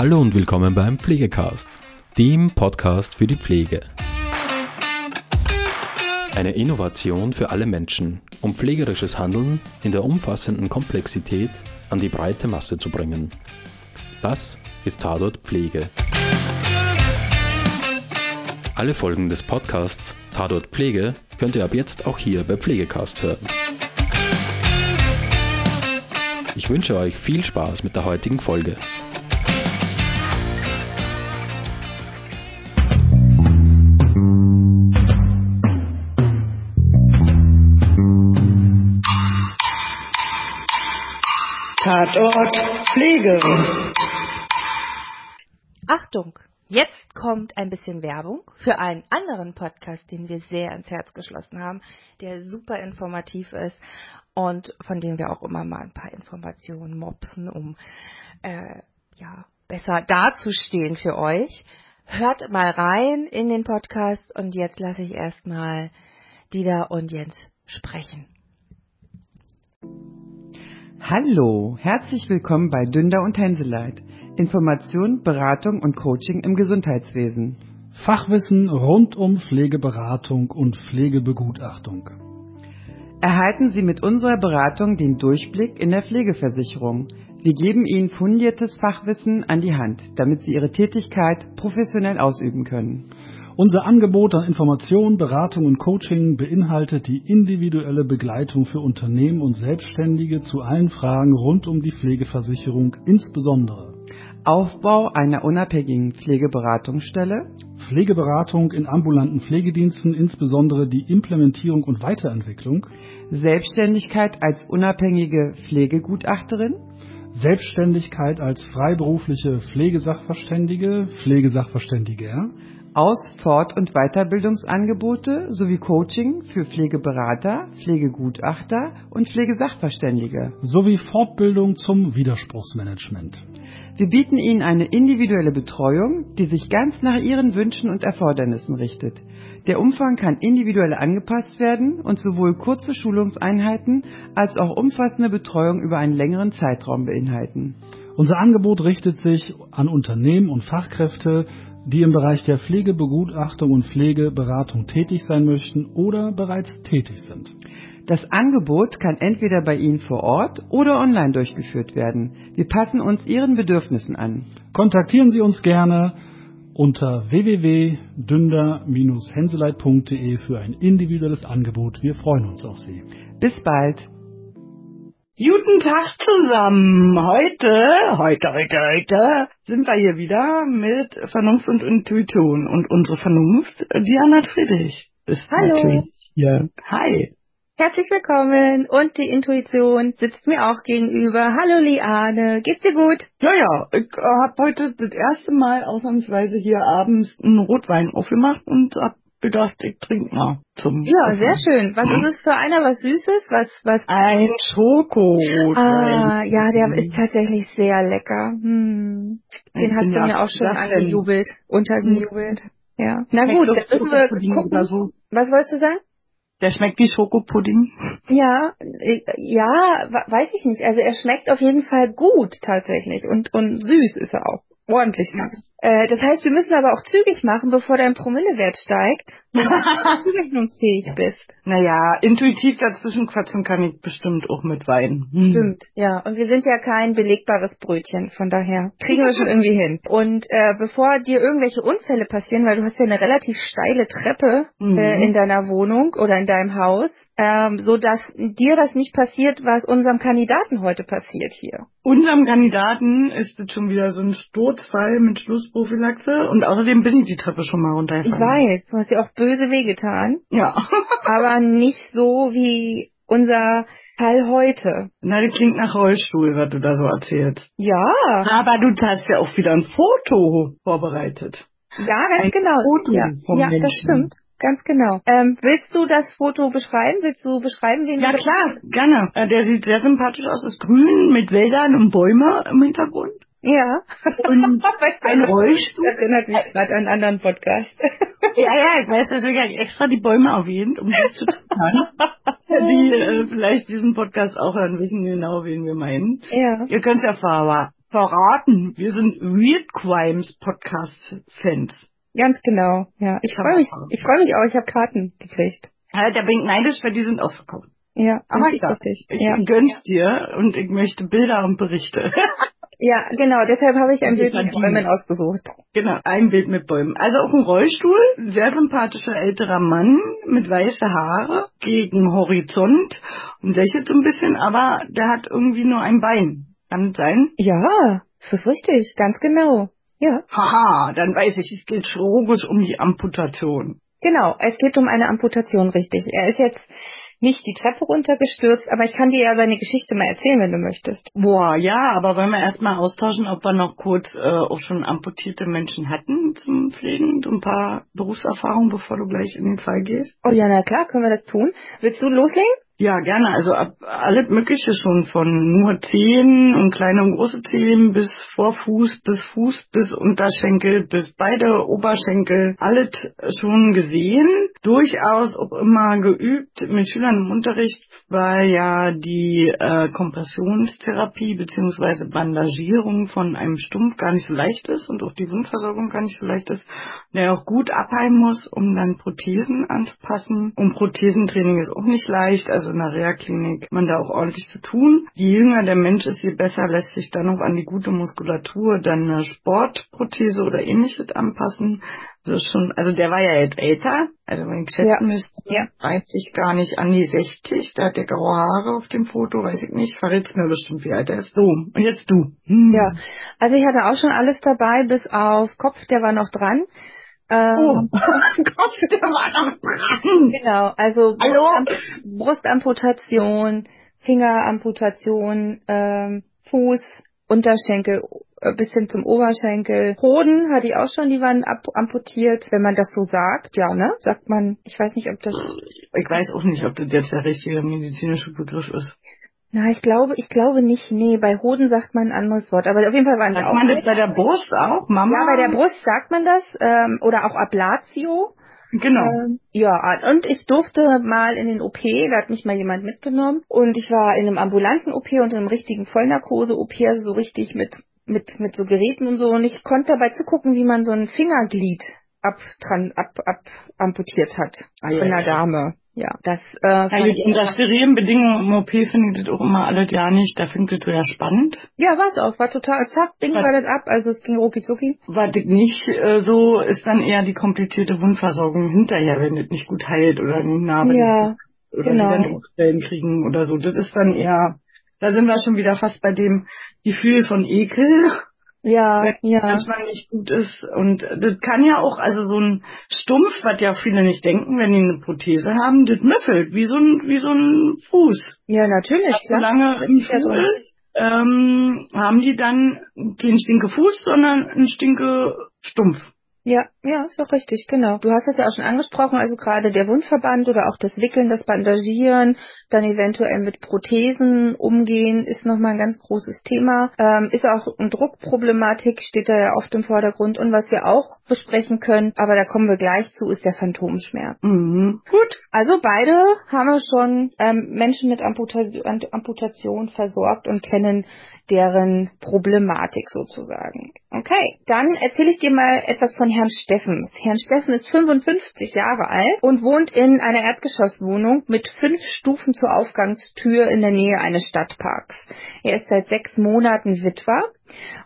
Hallo und willkommen beim Pflegecast, dem Podcast für die Pflege. Eine Innovation für alle Menschen, um pflegerisches Handeln in der umfassenden Komplexität an die breite Masse zu bringen. Das ist Tatort Pflege. Alle Folgen des Podcasts Tatort Pflege könnt ihr ab jetzt auch hier bei Pflegecast hören. Ich wünsche euch viel Spaß mit der heutigen Folge. Tatort Pflege. Achtung, jetzt kommt ein bisschen Werbung für einen anderen Podcast, den wir sehr ans Herz geschlossen haben, der super informativ ist und von dem wir auch immer mal ein paar Informationen mopsen, um äh, ja besser dazustehen für euch. Hört mal rein in den Podcast und jetzt lasse ich erstmal Dida und Jens sprechen. Hallo, herzlich willkommen bei Dünder und Hänseleit. Information, Beratung und Coaching im Gesundheitswesen. Fachwissen rund um Pflegeberatung und Pflegebegutachtung. Erhalten Sie mit unserer Beratung den Durchblick in der Pflegeversicherung. Wir geben Ihnen fundiertes Fachwissen an die Hand, damit Sie Ihre Tätigkeit professionell ausüben können. Unser Angebot an Information, Beratung und Coaching beinhaltet die individuelle Begleitung für Unternehmen und Selbstständige zu allen Fragen rund um die Pflegeversicherung, insbesondere Aufbau einer unabhängigen Pflegeberatungsstelle, Pflegeberatung in ambulanten Pflegediensten, insbesondere die Implementierung und Weiterentwicklung, Selbstständigkeit als unabhängige Pflegegutachterin, Selbstständigkeit als freiberufliche Pflegesachverständige, Pflegesachverständiger, Aus-, Fort- und Weiterbildungsangebote sowie Coaching für Pflegeberater, Pflegegutachter und Pflegesachverständige. sowie Fortbildung zum Widerspruchsmanagement. Wir bieten Ihnen eine individuelle Betreuung, die sich ganz nach Ihren Wünschen und Erfordernissen richtet. Der Umfang kann individuell angepasst werden und sowohl kurze Schulungseinheiten als auch umfassende Betreuung über einen längeren Zeitraum beinhalten. Unser Angebot richtet sich an Unternehmen und Fachkräfte, die im Bereich der Pflegebegutachtung und Pflegeberatung tätig sein möchten oder bereits tätig sind. Das Angebot kann entweder bei Ihnen vor Ort oder online durchgeführt werden. Wir passen uns Ihren Bedürfnissen an. Kontaktieren Sie uns gerne unter www.dünder-henseleit.de für ein individuelles Angebot. Wir freuen uns auf Sie. Bis bald. Guten Tag zusammen. Heute, heute, heute, heute sind wir hier wieder mit Vernunft und Intuition. Und unsere Vernunft, Diana Friedrich, ist Hallo. natürlich hier. Hi. Herzlich willkommen und die Intuition sitzt mir auch gegenüber. Hallo Liane, geht's dir gut? Ja, ja, ich äh, habe heute das erste Mal ausnahmsweise hier abends einen Rotwein aufgemacht und hab gedacht, ich trinke mal zum Ja, sehr schön. Was ist es für einer? Was Süßes? Was, was? Ein Schokorotwein. Ah, ja, der ist tatsächlich sehr lecker. Hm. Den hast du mir auch schon angejubelt, untergejubelt. Ja. Na gut, dann müssen wir gucken. Was wolltest du sagen? Der schmeckt wie Schokopudding. Ja, äh, ja, weiß ich nicht. Also er schmeckt auf jeden Fall gut tatsächlich und und süß ist er auch. Ordentlich süß. Äh, das heißt, wir müssen aber auch zügig machen, bevor dein Promillewert steigt, wenn du zurechnungsfähig bist. Naja, intuitiv dazwischen quatschen kann ich bestimmt auch mit Wein. Hm. Stimmt, ja. Und wir sind ja kein belegbares Brötchen, von daher kriegen wir schon irgendwie hin. Und äh, bevor dir irgendwelche Unfälle passieren, weil du hast ja eine relativ steile Treppe Mhm. äh, in deiner Wohnung oder in deinem Haus, ähm, so dass dir das nicht passiert, was unserem Kandidaten heute passiert hier. Unserem Kandidaten ist es schon wieder so ein Sturzfall mit Schlussprophylaxe und außerdem bin ich die Treppe schon mal Ich runtergefahren. weiß, du hast ja auch böse wehgetan, Ja. aber nicht so wie unser Fall heute. Na, das klingt nach Rollstuhl, was du da so erzählst. Ja, Aber du hast ja auch wieder ein Foto vorbereitet. ja, ganz Ein genau. Foto ja, vom ja das stimmt. Ganz genau. Ähm, willst du das Foto beschreiben? Willst du beschreiben, wen Ja klar, gerne. Äh, Der sieht sehr sympathisch aus, ist grün mit Wäldern und Bäume im Hintergrund. Ja. Und ein Rollstuhl. Das erinnert mich gerade an einen anderen Podcast. Ja, ja, ich weiß, deswegen habe ich extra die Bäume erwähnt, um die zu triggern. die äh, vielleicht diesen Podcast auch hören, wissen genau, wen wir meinen. ja. Ihr könnt es ja ver verraten. Wir sind Weird Crimes Podcast Fans. Ganz genau, ja. Ich freue mich, ich freue mich auch, ich habe Karten gekriegt. Ja, da bin ich neidisch, weil die sind ausverkauft. Ja, Aber richtig. ich Ja. gönn's dir und ich möchte Bilder und Berichte. ja, genau, deshalb habe ich ein Bild mit. Bäumen ausgesucht. genau, ein Bild mit Bäumen. Also auch ein Rollstuhl, sehr sympathischer älterer Mann mit weiße Haare gegen Horizont und lächelt so ein bisschen, aber der hat irgendwie nur ein Bein. Kann sein? Ja, das ist richtig, ganz genau. Ja, Haha, dann weiß ich, es geht chirurgisch um die Amputation. genau. Es geht um eine Amputation, richtig. Er ist jetzt nicht die Treppe runtergestürzt, aber ich kann dir ja seine Geschichte mal erzählen, wenn du möchtest. Boah, ja, aber wollen wir erstmal austauschen, ob wir noch kurz äh, auch schon amputierte Menschen hatten zum Pflegen, so ein paar Berufserfahrungen, bevor du gleich in den Fall gehst? Oh ja, na klar, können wir das tun. Willst du loslegen? Ja, gerne. Also ab alles Mögliche schon von nur Zehen und kleine und große Zehen bis Vorfuß, bis Fuß, bis Unterschenkel, bis beide Oberschenkel. Alles schon gesehen. Durchaus auch immer geübt mit Schülern im Unterricht, weil ja die äh, Kompressionstherapie beziehungsweise Bandagierung von einem Stumpf gar nicht so leicht ist und auch die Wundversorgung gar nicht so leicht ist, der auch gut abheilen muss, um dann Prothesen anzupassen. Und Prothesentraining ist auch nicht leicht, also in der Reha-Klinik hat man da auch ordentlich zu tun. Je jünger der Mensch ist, je besser lässt sich dann auch an die gute Muskulatur dann eine Sportprothese oder ähnliches anpassen. Also schon, also der war ja jetzt älter, also wenn ich schätzen Ja. müsste, Ja. weiß ich gar nicht an die 60, da hat der graue Haare auf dem Foto, weiß ich nicht, verrät's mir bestimmt, wie alt er ist. So, und jetzt du. Hm. Ja, also ich hatte auch schon alles dabei, bis auf Kopf, der war noch dran. Ähm, Oh, Gott, der war noch dran. Genau, also Hallo? Brustam- Brustamputation, Fingeramputation, ähm, Fuß, Unterschenkel äh, bis hin zum Oberschenkel. Hoden hatte ich auch schon, die waren ab amputiert, wenn man das so sagt. Ja, ne? Sagt man, ich weiß nicht, ob das Ich weiß auch nicht, ob das jetzt der richtige medizinische Begriff ist. Na, ich glaube, ich glaube nicht. Nee, bei Hoden sagt man ein anderes Wort, aber auf jeden Fall waren die Sagt auch. man das bei der Brust auch, Mama? ja, bei der Brust sagt man das ähm, oder auch Ablatio. Genau. Ähm, ja, und ich durfte mal in den OP, da hat mich mal jemand mitgenommen und ich war in einem ambulanten OP und in einem richtigen Vollnarkose-OP, also so richtig mit, mit, mit so Geräten und so und ich konnte dabei zugucken, wie man so ein Fingerglied ab, dran, ab, ab amputiert hat Ah, von einer. Dame. Ja, das äh, gut, ich unter sterilen Bedingungen im OP finde ich das auch immer alles ja nicht. Da finde ich das ja spannend. ja, war's auch, war total zack, Ding war das ab, also es ging rucki. Was ich nicht äh, so ist dann eher die komplizierte Wundversorgung hinterher, wenn das nicht gut heilt oder eine Narbe Ja, oder genau. die dann Druckstellen kriegen oder so. Das ist dann eher, da sind wir schon wieder fast bei dem Gefühl von Ekel. Ja, wenn ja. manchmal nicht gut ist. Und das kann ja auch, also so ein Stumpf, was ja viele nicht denken, wenn die eine Prothese haben, das müffelt, wie so ein, wie so ein Fuß. Ja, natürlich. Klar. solange im Ja, Fuß so. ist, ähm, haben die dann keinen stinke Fuß, sondern einen stinke Stumpf. Ja, ja, ist auch richtig, genau. Du hast es ja auch schon angesprochen, also gerade der Wundverband oder auch das Wickeln, das Bandagieren, dann eventuell mit Prothesen umgehen, ist nochmal ein ganz großes Thema. Ähm, ist auch eine Druckproblematik, steht da ja oft im Vordergrund. Und was wir auch besprechen können, aber da kommen wir gleich zu, ist der Phantomschmerz. Mhm. Gut. Also beide haben wir schon ähm, Menschen mit Amputa Amputation versorgt und kennen deren Problematik sozusagen. Okay, dann erzähle ich dir mal etwas von Herrn Steffens. Herrn Steffen ist 55 Jahre alt und wohnt in einer Erdgeschosswohnung mit fünf Stufen zur Aufgangstür in der Nähe eines Stadtparks. Er ist seit sechs Monaten Witwer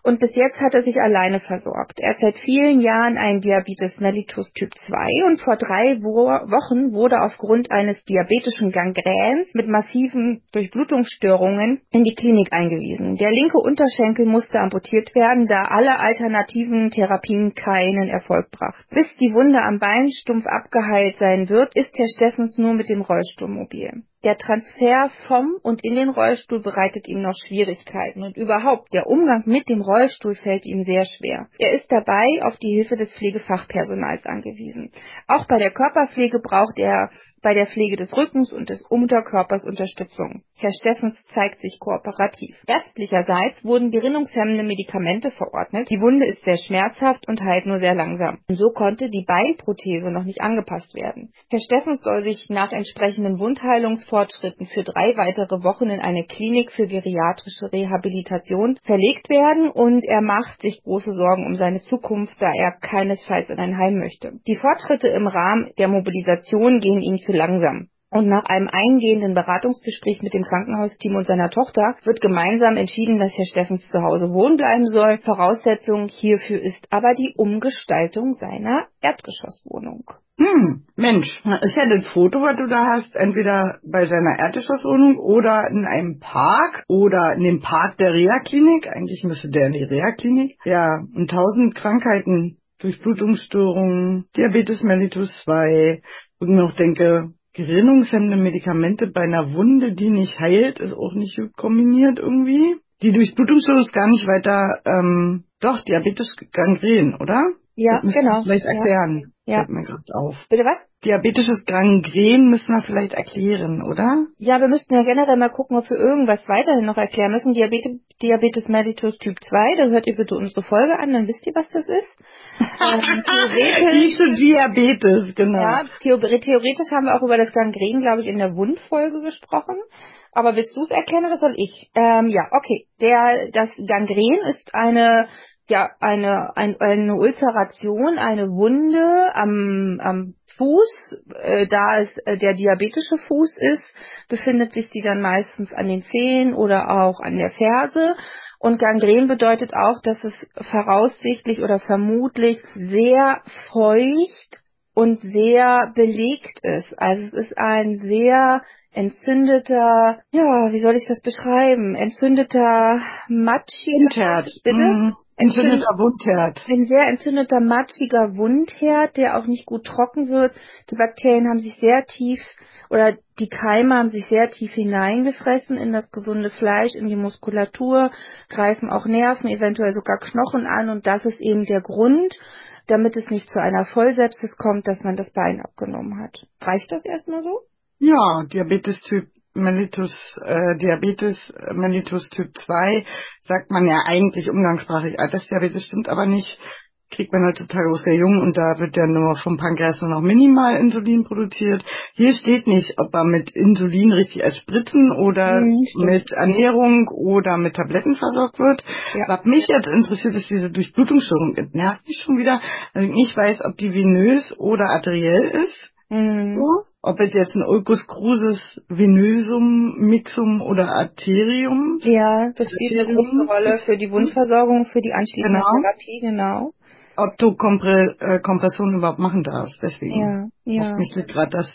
und bis jetzt hat er sich alleine versorgt. Er hat seit vielen Jahren einen Diabetes mellitus Typ 2 und vor drei Wo Wochen wurde aufgrund eines diabetischen Gangräns mit massiven Durchblutungsstörungen in die Klinik eingewiesen. Der linke Unterschenkel musste amputiert werden, da alle alternativen Therapien keinen Erfolg brachten. Bis die Wunde am Beinstumpf abgeheilt sein wird, ist Herr Steffens nur mit dem Rollstuhl mobil. Der Transfer vom und in den Rollstuhl bereitet ihm noch Schwierigkeiten und überhaupt der Umgang mit dem Rollstuhl fällt ihm sehr schwer. Er ist dabei auf die Hilfe des Pflegefachpersonals angewiesen. Auch bei der Körperpflege braucht er bei der Pflege des Rückens und des Unterkörpers Unterstützung. Herr Steffens zeigt sich kooperativ. Ärztlicherseits wurden gerinnungshemmende Medikamente verordnet. Die Wunde ist sehr schmerzhaft und heilt nur sehr langsam. Und so konnte die Beinprothese noch nicht angepasst werden. Herr Steffens soll sich nach entsprechenden Behandlungsfortschritten für drei weitere Wochen in eine Klinik für geriatrische Rehabilitation verlegt werden und er macht sich große Sorgen um seine Zukunft, da er keinesfalls in ein Heim möchte. Die Fortschritte im Rahmen der Mobilisation gehen ihm zu langsam. Und nach einem eingehenden Beratungsgespräch mit dem Krankenhausteam und seiner Tochter wird gemeinsam entschieden, dass Herr Steffens zu Hause wohnen bleiben soll. Voraussetzung hierfür ist aber die Umgestaltung seiner Erdgeschosswohnung. Hm, Mensch, ist ja das Foto, was du da hast, entweder bei seiner Erdgeschosswohnung oder in einem Park oder in dem Park der Reha-Klinik. Eigentlich müsste der in die Reha-Klinik. Ja, und tausend Krankheiten, Durchblutungsstörungen, Diabetes mellitus 2, wo ich mir auch denke, gerinnungshemmende Medikamente bei einer Wunde, die nicht heilt, ist auch nicht gut kombiniert irgendwie. Die Durchblutungsstörung ist gar nicht weiter, ähm, doch, Diabetes Gangren, oder? Ja, genau. Vielleicht erklären. Ja. Fällt mir gerade auf. Bitte was? Diabetisches Gangren müssen wir vielleicht erklären, oder? Ja, wir müssten ja generell mal gucken, ob wir irgendwas weiterhin noch erklären müssen. Diabetes, Diabetes mellitus Typ 2, da hört ihr bitte unsere Folge an, dann wisst ihr, was das ist. ähm, Nicht so Diabetes, genau. ja, theore- theoretisch haben wir auch über das Gangren, glaube ich, in der Wundfolge gesprochen. Aber willst du es erklären oder soll ich? Ähm, ja, okay. Der, das Gangren ist eine, ja, eine, ein, eine Ulceration, eine Wunde am, am Fuß. Äh, da es äh, der diabetische Fuß ist, befindet sich die dann meistens an den Zehen oder auch an der Ferse. Und Gangren bedeutet auch, dass es voraussichtlich oder vermutlich sehr feucht und sehr belegt ist. Also es ist ein sehr entzündeter, ja, wie soll ich das beschreiben? Entzündeter, matschiger, bitte? Mhm. Entzündeter Wundherd. Ein sehr entzündeter, matschiger Wundherd, der auch nicht gut trocken wird. Die Bakterien haben sich sehr tief oder die Keime haben sich sehr tief hineingefressen in das gesunde Fleisch, in die Muskulatur, greifen auch Nerven, eventuell sogar Knochen an und das ist eben der Grund, damit es nicht zu einer Vollsepsis kommt, dass man das Bein abgenommen hat. Reicht das erstmal so? Ja, Diabetes Typ mellitus, äh, Diabetes mellitus Typ 2 sagt man ja eigentlich umgangssprachlich Altersdiabetes, stimmt aber nicht. Kriegt man heutzutage auch sehr jung und da wird ja nur vom Pankreas nur noch minimal Insulin produziert. Hier steht nicht, ob er mit Insulin richtig als Spritzen oder Mhm, mit Ernährung oder mit Tabletten versorgt wird. Ja. Was mich jetzt interessiert, ist diese Durchblutungsstörung. Das nervt mich schon wieder, weil ich weiß, ob die venös oder arteriell ist. Mhm. So. Ob es jetzt ein Ulcus crucis venosum, mixum oder arterium. Ja, das spielt eine große Rolle für die Wundversorgung, für die anschließende Genau. Therapie, genau. Ob du Kompre äh, Kompression überhaupt machen darfst. Deswegen. Ja, ja. Mich gerade das,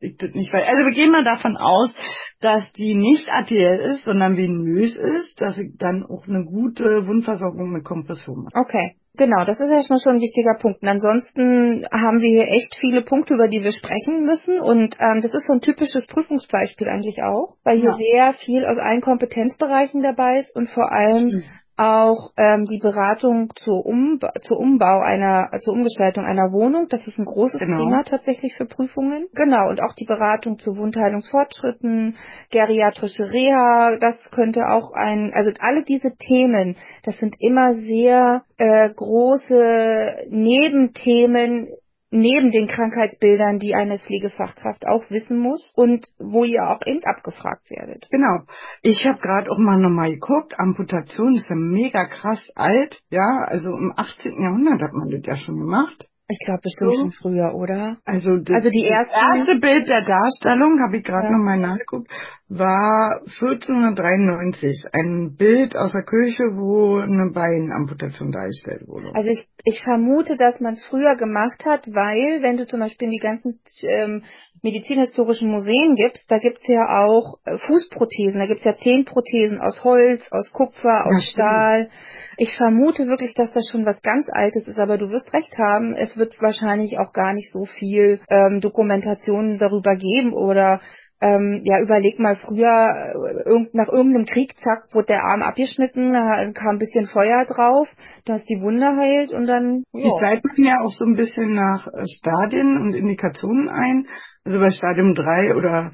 liegt das nicht weit. Also wir gehen mal davon aus, dass die nicht arteriell ist, sondern venös ist, dass ich dann auch eine gute Wundversorgung mit Kompression mache. Okay, genau, das ist erstmal schon ein wichtiger Punkt. Und ansonsten haben wir hier echt viele Punkte, über die wir sprechen müssen. Und ähm, das ist so ein typisches Prüfungsbeispiel eigentlich auch, weil hier Ja. sehr viel aus allen Kompetenzbereichen dabei ist und vor allem auch ähm, die Beratung zur, Umba zur Umbau einer, zur Umgestaltung einer Wohnung. Das ist ein großes Genau. Thema tatsächlich für Prüfungen. Genau, und auch die Beratung zu Wundheilungsfortschritten, geriatrische Reha, das könnte auch ein, also alle diese Themen, das sind immer sehr äh, große Nebenthemen neben den Krankheitsbildern, die eine Pflegefachkraft auch wissen muss und wo ihr auch eben abgefragt werdet. Genau. Ich habe gerade auch mal nochmal geguckt. Amputation ist ja mega krass alt. Ja, also im 18. Jahrhundert hat man das ja schon gemacht. Ich glaube bestimmt So. schon früher, oder? Also das, Also die das erste Bild der Darstellung, habe ich gerade Ja. nochmal nachgeguckt, war 1493. Ein Bild aus der Kirche, wo eine Beinamputation dargestellt wurde. Also ich, ich vermute, dass man es früher gemacht hat, weil wenn du zum Beispiel in die ganzen ähm, medizinhistorischen Museen gibst, da gibt's ja auch äh, Fußprothesen, da gibt's ja Zehenprothesen aus Holz, aus Kupfer, aus stimmt. Stahl. Ich vermute wirklich, dass das schon was ganz Altes ist, aber du wirst recht haben, es wird wahrscheinlich auch gar nicht so viel ähm, Dokumentationen darüber geben oder ähm, ja, überleg mal früher, äh, irgend, nach irgendeinem Krieg, zack, wurde der Arm abgeschnitten, da kam ein bisschen Feuer drauf, dass die Wunde heilt und dann, ja. leiten ja auch so ein bisschen nach äh, Stadien und Indikationen ein. Also bei Stadium 3 oder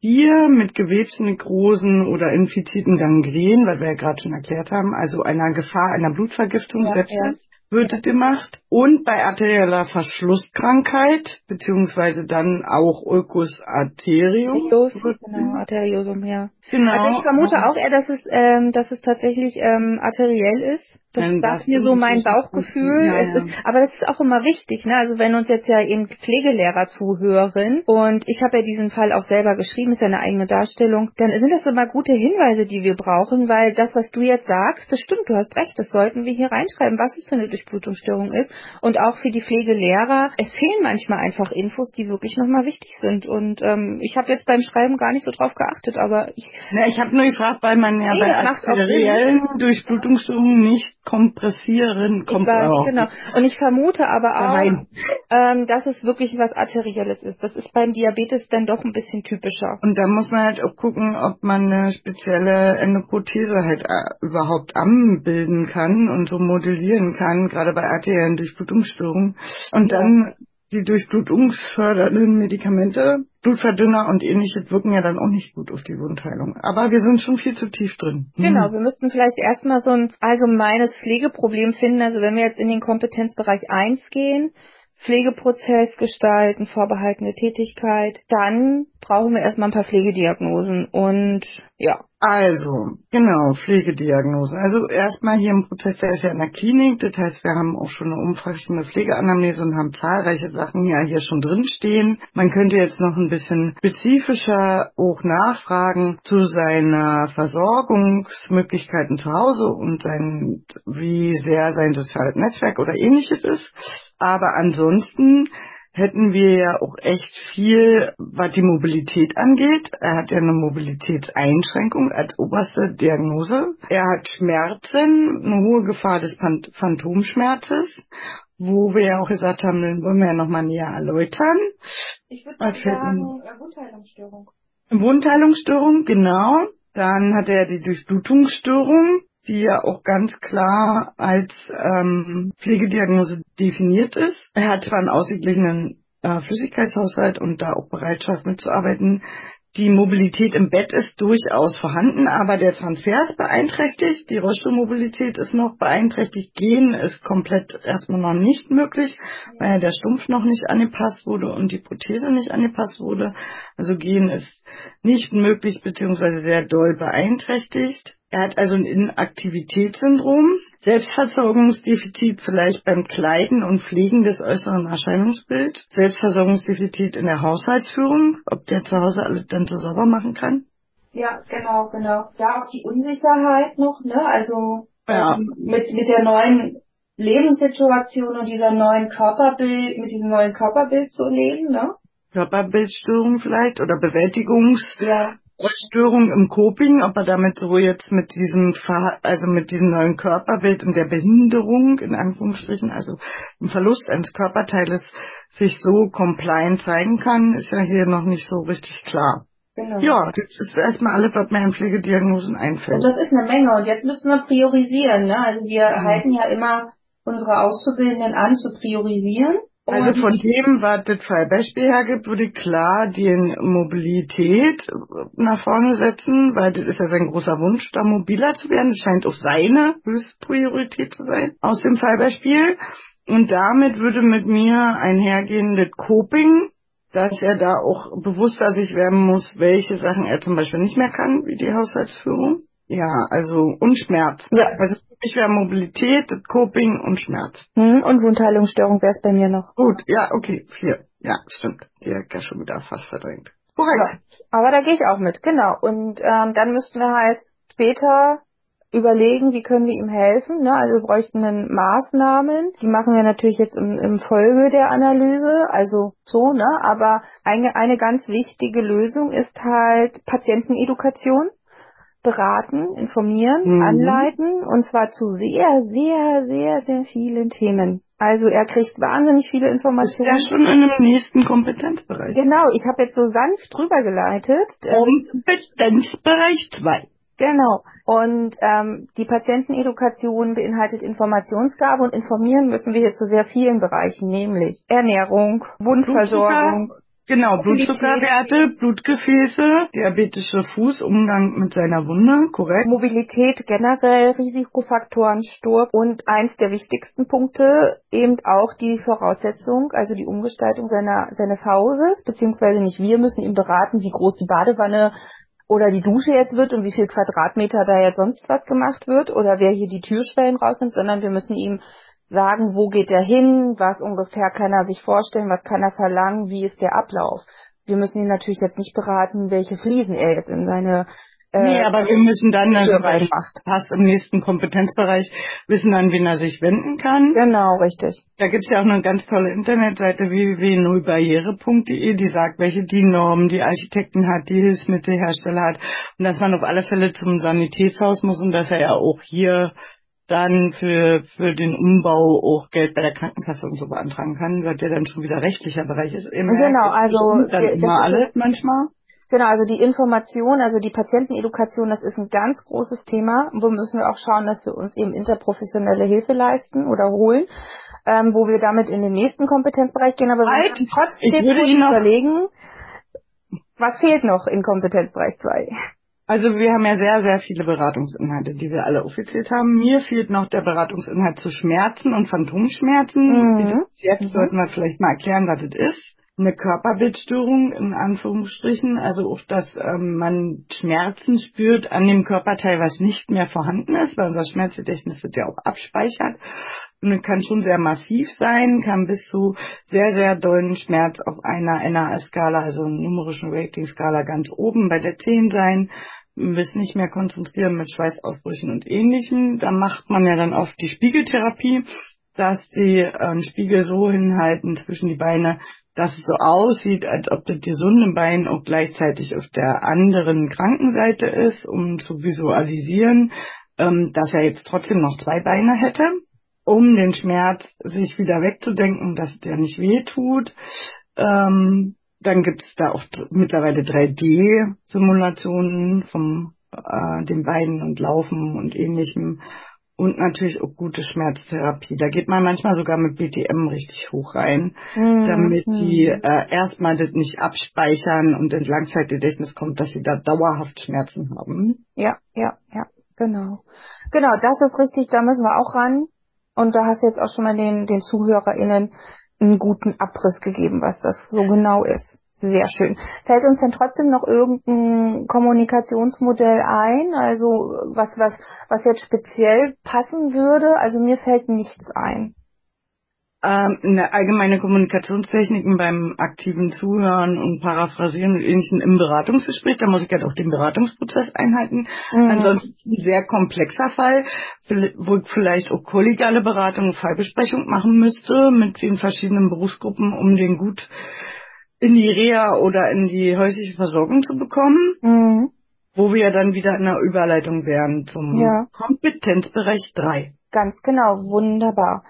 4 mit Gewebsnekrosen oder infizierten Gangrenen, weil wir ja gerade schon erklärt haben, also einer Gefahr einer Blutvergiftung, Ja, Sepsis. Wird gemacht. Und bei arterieller Verschlusskrankheit, beziehungsweise dann auch Ulcus arterium. Genau, Arteriosum, ja. Genau. Also ich vermute auch eher, dass es, ähm, dass es tatsächlich ähm, arteriell ist. Das Dann sagt mir so mein. Bauchgefühl. Ja, Es ja. ist, aber das ist auch immer wichtig, ne? Also wenn uns jetzt ja eben Pflegelehrer zuhören und ich habe ja diesen Fall auch selber geschrieben, ist ja eine eigene Darstellung, dann sind das immer gute Hinweise, die wir brauchen, weil das, was du jetzt sagst, das stimmt, du hast recht, das sollten wir hier reinschreiben, was es für eine Durchblutungsstörung ist. Und auch für die Pflegelehrer, es fehlen manchmal einfach Infos, die wirklich nochmal wichtig sind. Und ähm, ich habe jetzt beim Schreiben gar nicht so drauf geachtet, aber ich Na, ich habe nur gefragt, weil man ja Nee, bei arteriellen Durchblutungsstörungen nicht kompressieren kommt. Weiß, genau. Und ich vermute aber auch, ähm, dass es wirklich was Arterielles ist. Das ist beim Diabetes dann doch ein bisschen typischer. Und da muss man halt auch gucken, ob man eine spezielle Endoprothese halt äh, überhaupt anbilden kann und so modellieren kann, gerade bei arteriellen Durchblutungsstörungen. Und Ja. dann die durchblutungsfördernden Medikamente, Blutverdünner und ähnliches wirken ja dann auch nicht gut auf die Wundheilung. Aber wir sind schon viel zu tief drin. Hm. Genau, wir müssten vielleicht erstmal so ein allgemeines Pflegeproblem finden. Also wenn wir jetzt in den Kompetenzbereich 1 gehen, Pflegeprozess gestalten, vorbehaltene Tätigkeit, dann brauchen wir erstmal ein paar Pflegediagnosen und ja. Also, genau, Pflegediagnose. Also erstmal hier im Prozess, der ist ja in der Klinik, das heißt, wir haben auch schon eine umfassende Pflegeanamnese und haben zahlreiche Sachen ja hier schon drinstehen. Man könnte jetzt noch ein bisschen spezifischer auch nachfragen zu seiner Versorgungsmöglichkeiten zu Hause und sein, wie sehr sein soziales Netzwerk oder ähnliches ist. Aber ansonsten hätten wir ja auch echt viel, was die Mobilität angeht. Er hat ja eine Mobilitätseinschränkung als oberste Diagnose. Er hat Schmerzen, eine hohe Gefahr des Phan- Phantomschmerzes, wo wir ja auch gesagt haben, den wollen wir ja nochmal näher erläutern. Ich würde Ihnen- äh, Wundheilungsstörung. Wundheilungsstörung, genau. Dann hat er die Durchblutungsstörung, die ja auch ganz klar als ähm, Pflegediagnose definiert ist. Er hat zwar einen ausgeglichenen äh, Flüssigkeitshaushalt und da auch Bereitschaft mitzuarbeiten. Die Mobilität im Bett ist durchaus vorhanden, aber der Transfer ist beeinträchtigt. Die Rollstuhlmobilität ist noch beeinträchtigt. Gehen ist komplett erstmal noch nicht möglich, weil der Stumpf noch nicht angepasst wurde und die Prothese nicht angepasst wurde. Also Gehen ist nicht möglich beziehungsweise sehr doll beeinträchtigt. Er hat also ein Inaktivitätssyndrom, Selbstversorgungsdefizit vielleicht beim Kleiden und Pflegen des äußeren Erscheinungsbilds, Selbstversorgungsdefizit in der Haushaltsführung, ob der zu Hause alles dann so sauber machen kann. Ja, genau, genau. Ja, auch die Unsicherheit noch, ne? Also Ja. ähm, mit, mit der neuen Lebenssituation und dieser neuen Körperbild, mit diesem neuen Körperbild zu leben, ne? Körperbildstörung vielleicht oder Bewältigungs Ja. Störung im Coping, ob er damit so jetzt mit diesem Ver also mit diesem neuen Körperbild und der Behinderung in Anführungsstrichen, also im Verlust eines Körperteiles sich so compliant zeigen kann, ist ja hier noch nicht so richtig klar. Genau. Ja, das ist erstmal alles, was mir an Pflegediagnosen Und einfällt. das ist eine Menge. Und jetzt müssen wir priorisieren, ne? Also wir Mhm. halten ja immer unsere Auszubildenden an zu priorisieren. Also von dem, was das Fallbeispiel hergibt, würde ich klar die Mobilität nach vorne setzen, weil das ist ja sein großer Wunsch, da mobiler zu werden. Das scheint auch seine Höchstpriorität zu sein aus dem Fallbeispiel. Und damit würde mit mir einhergehen das Coping, dass er da auch bewusster sich werden muss, welche Sachen er zum Beispiel nicht mehr kann, wie die Haushaltsführung. Ja, also und Schmerz. Ja. Also für mich wäre Mobilität, Coping und Schmerz. Hm, und Wundheilungsstörung wäre es bei mir noch. Gut, ja, okay, vier. Ja, stimmt. Die hat ja schon wieder fast verdrängt. Korrekt. Aber da gehe ich auch mit, genau. Und ähm, dann müssten wir halt später überlegen, wie können wir ihm helfen. Ne? Also wir bräuchten dann Maßnahmen. Die machen wir natürlich jetzt im, im Folge der Analyse, also so, ne? Aber eine, eine ganz wichtige Lösung ist halt Patientenedukation. Beraten, informieren, Mhm. anleiten und zwar zu sehr, sehr, sehr, sehr vielen Themen. Also er kriegt wahnsinnig viele Ist Informationen. ja schon in einem nächsten Kompetenzbereich. Genau, ich habe jetzt so sanft drüber geleitet. Ähm, Kompetenzbereich 2. Genau. Und ähm, die Patientenedukation beinhaltet Informationsgabe und informieren müssen wir hier zu sehr vielen Bereichen, nämlich Ernährung, Wundversorgung, Genau, Blutzuckerwerte, Blutgefäße, diabetische Fuß, Umgang mit seiner Wunde, korrekt. Mobilität generell, Risikofaktoren, Sturz und eins der wichtigsten Punkte eben auch die Voraussetzung, also die Umgestaltung seiner, seines Hauses, beziehungsweise nicht wir müssen ihm beraten, wie groß die Badewanne oder die Dusche jetzt wird und wie viel Quadratmeter da jetzt sonst was gemacht wird oder wer hier die Türschwellen rausnimmt, sondern wir müssen ihm sagen, wo geht er hin, was ungefähr kann er sich vorstellen, was kann er verlangen, wie ist der Ablauf. Wir müssen ihn natürlich jetzt nicht beraten, welche Fliesen er jetzt in seine äh, Nee, aber wir müssen dann, also passt im nächsten Kompetenzbereich, wissen dann, wen er sich wenden kann. Genau, richtig. Da gibt's ja auch eine ganz tolle Internetseite www.nullbarriere.de, die sagt, welche DIN-Normen die Architekten hat, die Hilfsmittelhersteller hat und dass man auf alle Fälle zum Sanitätshaus muss und dass er ja auch hier dann für, für den Umbau auch Geld bei der Krankenkasse und so beantragen kann, weil der dann schon wieder rechtlicher Bereich ist. Im genau, also dann immer alles manchmal. Genau, also die Information, also die Patientenedukation, das ist ein ganz großes Thema. Wo müssen wir auch schauen, dass wir uns eben interprofessionelle Hilfe leisten oder holen, ähm, wo wir damit in den nächsten Kompetenzbereich gehen. Aber halt, wir trotzdem ich würde Ihnen überlegen, was fehlt noch in Kompetenzbereich 2? Also wir haben ja sehr, sehr viele Beratungsinhalte, die wir alle offiziert haben. Mir fehlt noch der Beratungsinhalt zu Schmerzen und Phantomschmerzen. Mhm. Jetzt mhm. sollten wir vielleicht mal erklären, was das ist. Eine Körperbildstörung in Anführungsstrichen, also auch, dass ähm, man Schmerzen spürt an dem Körperteil, was nicht mehr vorhanden ist, weil unser Schmerzgedächtnis wird ja auch abspeichert. Und kann schon sehr massiv sein, kann bis zu sehr, sehr dollen Schmerz auf einer NAS-Skala, also numerischen Rating-Skala ganz oben bei der 10 sein, bis nicht mehr konzentrieren mit Schweißausbrüchen und ähnlichem. Da macht man ja dann oft die Spiegeltherapie, dass die äh, Spiegel so hinhalten zwischen die Beine, dass es so aussieht, als ob das gesunde Bein auch gleichzeitig auf der anderen Krankenseite ist, um zu visualisieren, ähm, dass er jetzt trotzdem noch zwei Beine hätte um den Schmerz sich wieder wegzudenken, dass der nicht weh tut. Ähm, dann gibt's da auch mittlerweile 3D-Simulationen vom äh, den Beinen und Laufen und ähnlichem. Und natürlich auch gute Schmerztherapie. Da geht man manchmal sogar mit BTM richtig hoch rein, mhm. damit die äh, erstmal das nicht abspeichern und in Langzeitgedächtnis kommt, dass sie da dauerhaft Schmerzen haben. Ja, ja, ja, genau. Genau, das ist richtig, da müssen wir auch ran. Und da hast du jetzt auch schon mal den, den ZuhörerInnen einen guten Abriss gegeben, was das so genau ist. Sehr schön. Fällt uns denn trotzdem noch irgendein Kommunikationsmodell ein? Also was, was, was jetzt speziell passen würde? Also mir fällt nichts ein ähm, eine allgemeine Kommunikationstechniken beim aktiven Zuhören und Paraphrasieren und ähnlichen im Beratungsgespräch. Da muss ich halt auch den Beratungsprozess einhalten. Mhm. Ansonsten ein sehr komplexer Fall, wo ich vielleicht auch kollegiale Beratung und Fallbesprechung machen müsste mit den verschiedenen Berufsgruppen, um den gut in die Reha oder in die häusliche Versorgung zu bekommen. Mhm. Wo wir dann wieder in der Überleitung wären zum ja. Kompetenzbereich 3. Ganz genau, wunderbar.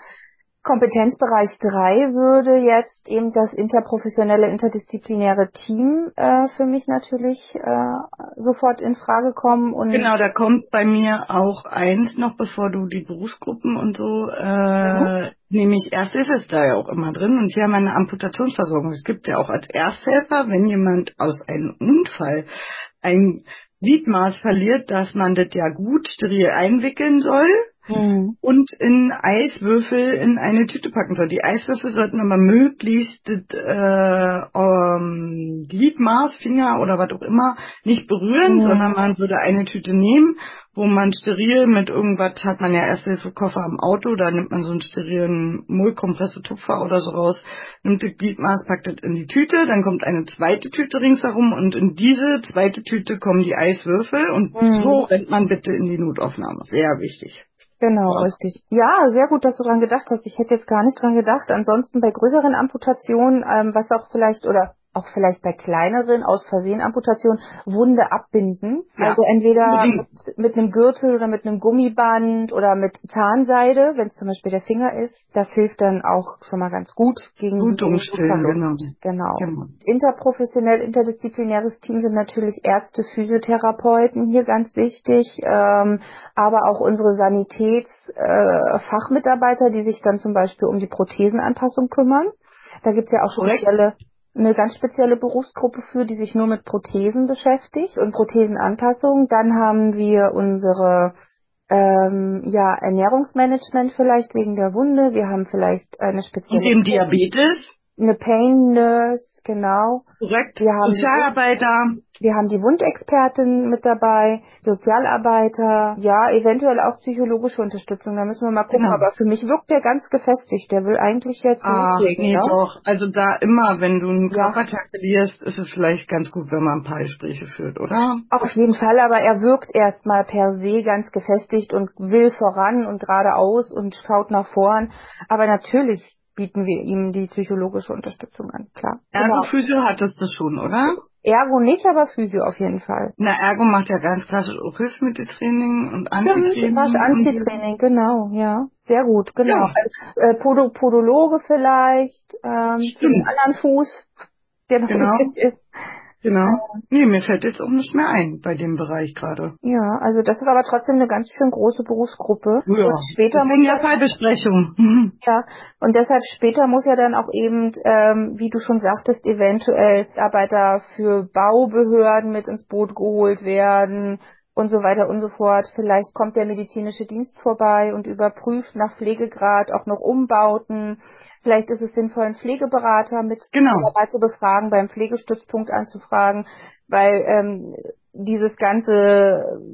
Kompetenzbereich 3 würde jetzt eben das interprofessionelle, interdisziplinäre Team äh, für mich natürlich äh, sofort in Frage kommen. Und genau, da kommt bei mir auch eins noch, bevor du die Berufsgruppen und so, äh, mhm. nämlich Ersthilfe ist da ja auch immer drin und hier haben wir eine Amputationsversorgung. Es gibt ja auch als Ersthelfer, wenn jemand aus einem Unfall ein Gliedmaß verliert, dass man das ja gut steril einwickeln soll mhm. und in Eiswürfel in eine Tüte packen soll. Die Eiswürfel sollten aber möglichst äh, ähm, Gliedmaß, Finger oder was auch immer nicht berühren, mhm. sondern man würde eine Tüte nehmen, wo man steril mit irgendwas hat man ja Ersthilfekoffer am Auto, da nimmt man so einen sterilen Mullkompressetupfer oder so raus, nimmt das Gliedmaß, packt das in die Tüte, dann kommt eine zweite Tüte ringsherum und in diese zweite Tüte kommen die Eiswürfel und mhm. so rennt man bitte in die Notaufnahme. Sehr wichtig. Genau, ja. richtig. Ja, sehr gut, dass du dran gedacht hast. Ich hätte jetzt gar nicht dran gedacht. Ansonsten bei größeren Amputationen, ähm, was auch vielleicht oder auch vielleicht bei kleineren aus Versehen Amputationen Wunde abbinden. Ja. Also entweder mit, mit, einem Gürtel oder mit einem Gummiband oder mit Zahnseide, wenn es zum Beispiel der Finger ist. Das hilft dann auch schon mal ganz gut gegen Blutungsstellen, genau. genau. genau. Interprofessionell, interdisziplinäres Team sind natürlich Ärzte, Physiotherapeuten hier ganz wichtig, ähm, aber auch unsere Sanitätsfachmitarbeiter, äh, die sich dann zum Beispiel um die Prothesenanpassung kümmern. Da gibt's ja auch spezielle eine ganz spezielle Berufsgruppe für, die sich nur mit Prothesen beschäftigt und Prothesenanpassung. Dann haben wir unsere ähm, ja, Ernährungsmanagement vielleicht wegen der Wunde. Wir haben vielleicht eine spezielle. Und dem Diabetes? Eine Pain Nurse, genau. Korrekt. Wir haben Sozialarbeiter. Wir haben die Wundexpertin mit dabei, Sozialarbeiter, ja, eventuell auch psychologische Unterstützung. Da müssen wir mal gucken. Genau. Aber für mich wirkt der ganz gefestigt. Der will eigentlich jetzt Ah, loslegen, nee, ja? doch. Also da immer, wenn du einen Ja. Körpertag verlierst, ist es vielleicht ganz gut, wenn man ein paar Gespräche führt, oder? Auf jeden Fall, aber er wirkt erstmal per se ganz gefestigt und will voran und geradeaus und schaut nach vorn. Aber natürlich bieten wir ihm die psychologische Unterstützung an, klar. Genau. Ergo-Physio hattest du schon, oder? Ergo nicht, aber Physio auf jeden Fall. Na, Ergo macht ja ganz klassisch auch Hilfsmitteltraining und Antitraining. Stimmt, Antitraining, genau, ja. Sehr gut, genau. Ja. Also, äh, Podo Podologe vielleicht, ähm, den anderen Fuß, der noch Genau. ist. Genau. Nee, mir fällt jetzt auch nicht mehr ein bei dem Bereich gerade. Ja, also das ist aber trotzdem eine ganz schön große Berufsgruppe. Ja. Und später muss ja ja, Fallbesprechung. Mhm. ja, und deshalb später muss ja dann auch eben, ähm, wie du schon sagtest, eventuell Arbeiter für Baubehörden mit ins Boot geholt werden und so weiter und so fort. Vielleicht kommt der medizinische Dienst vorbei und überprüft nach Pflegegrad auch noch Umbauten. Vielleicht ist es sinnvoll, einen Pflegeberater mit Genau. dabei zu befragen, beim Pflegestützpunkt anzufragen, weil ähm, dieses ganze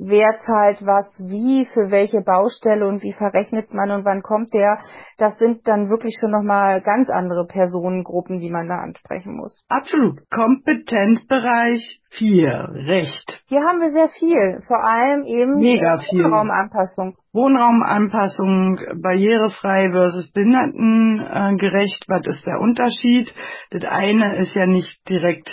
wer zahlt was wie für welche Baustelle und wie verrechnet man und wann kommt der, das sind dann wirklich schon nochmal ganz andere Personengruppen, die man da ansprechen muss. Absolut. Kompetenzbereich 4. Recht. Hier haben wir sehr viel, vor allem eben Mega viel. Raumanpassung. Wohnraumanpassung, barrierefrei versus behindertengerecht. Was ist der Unterschied? Das eine ist ja nicht direkt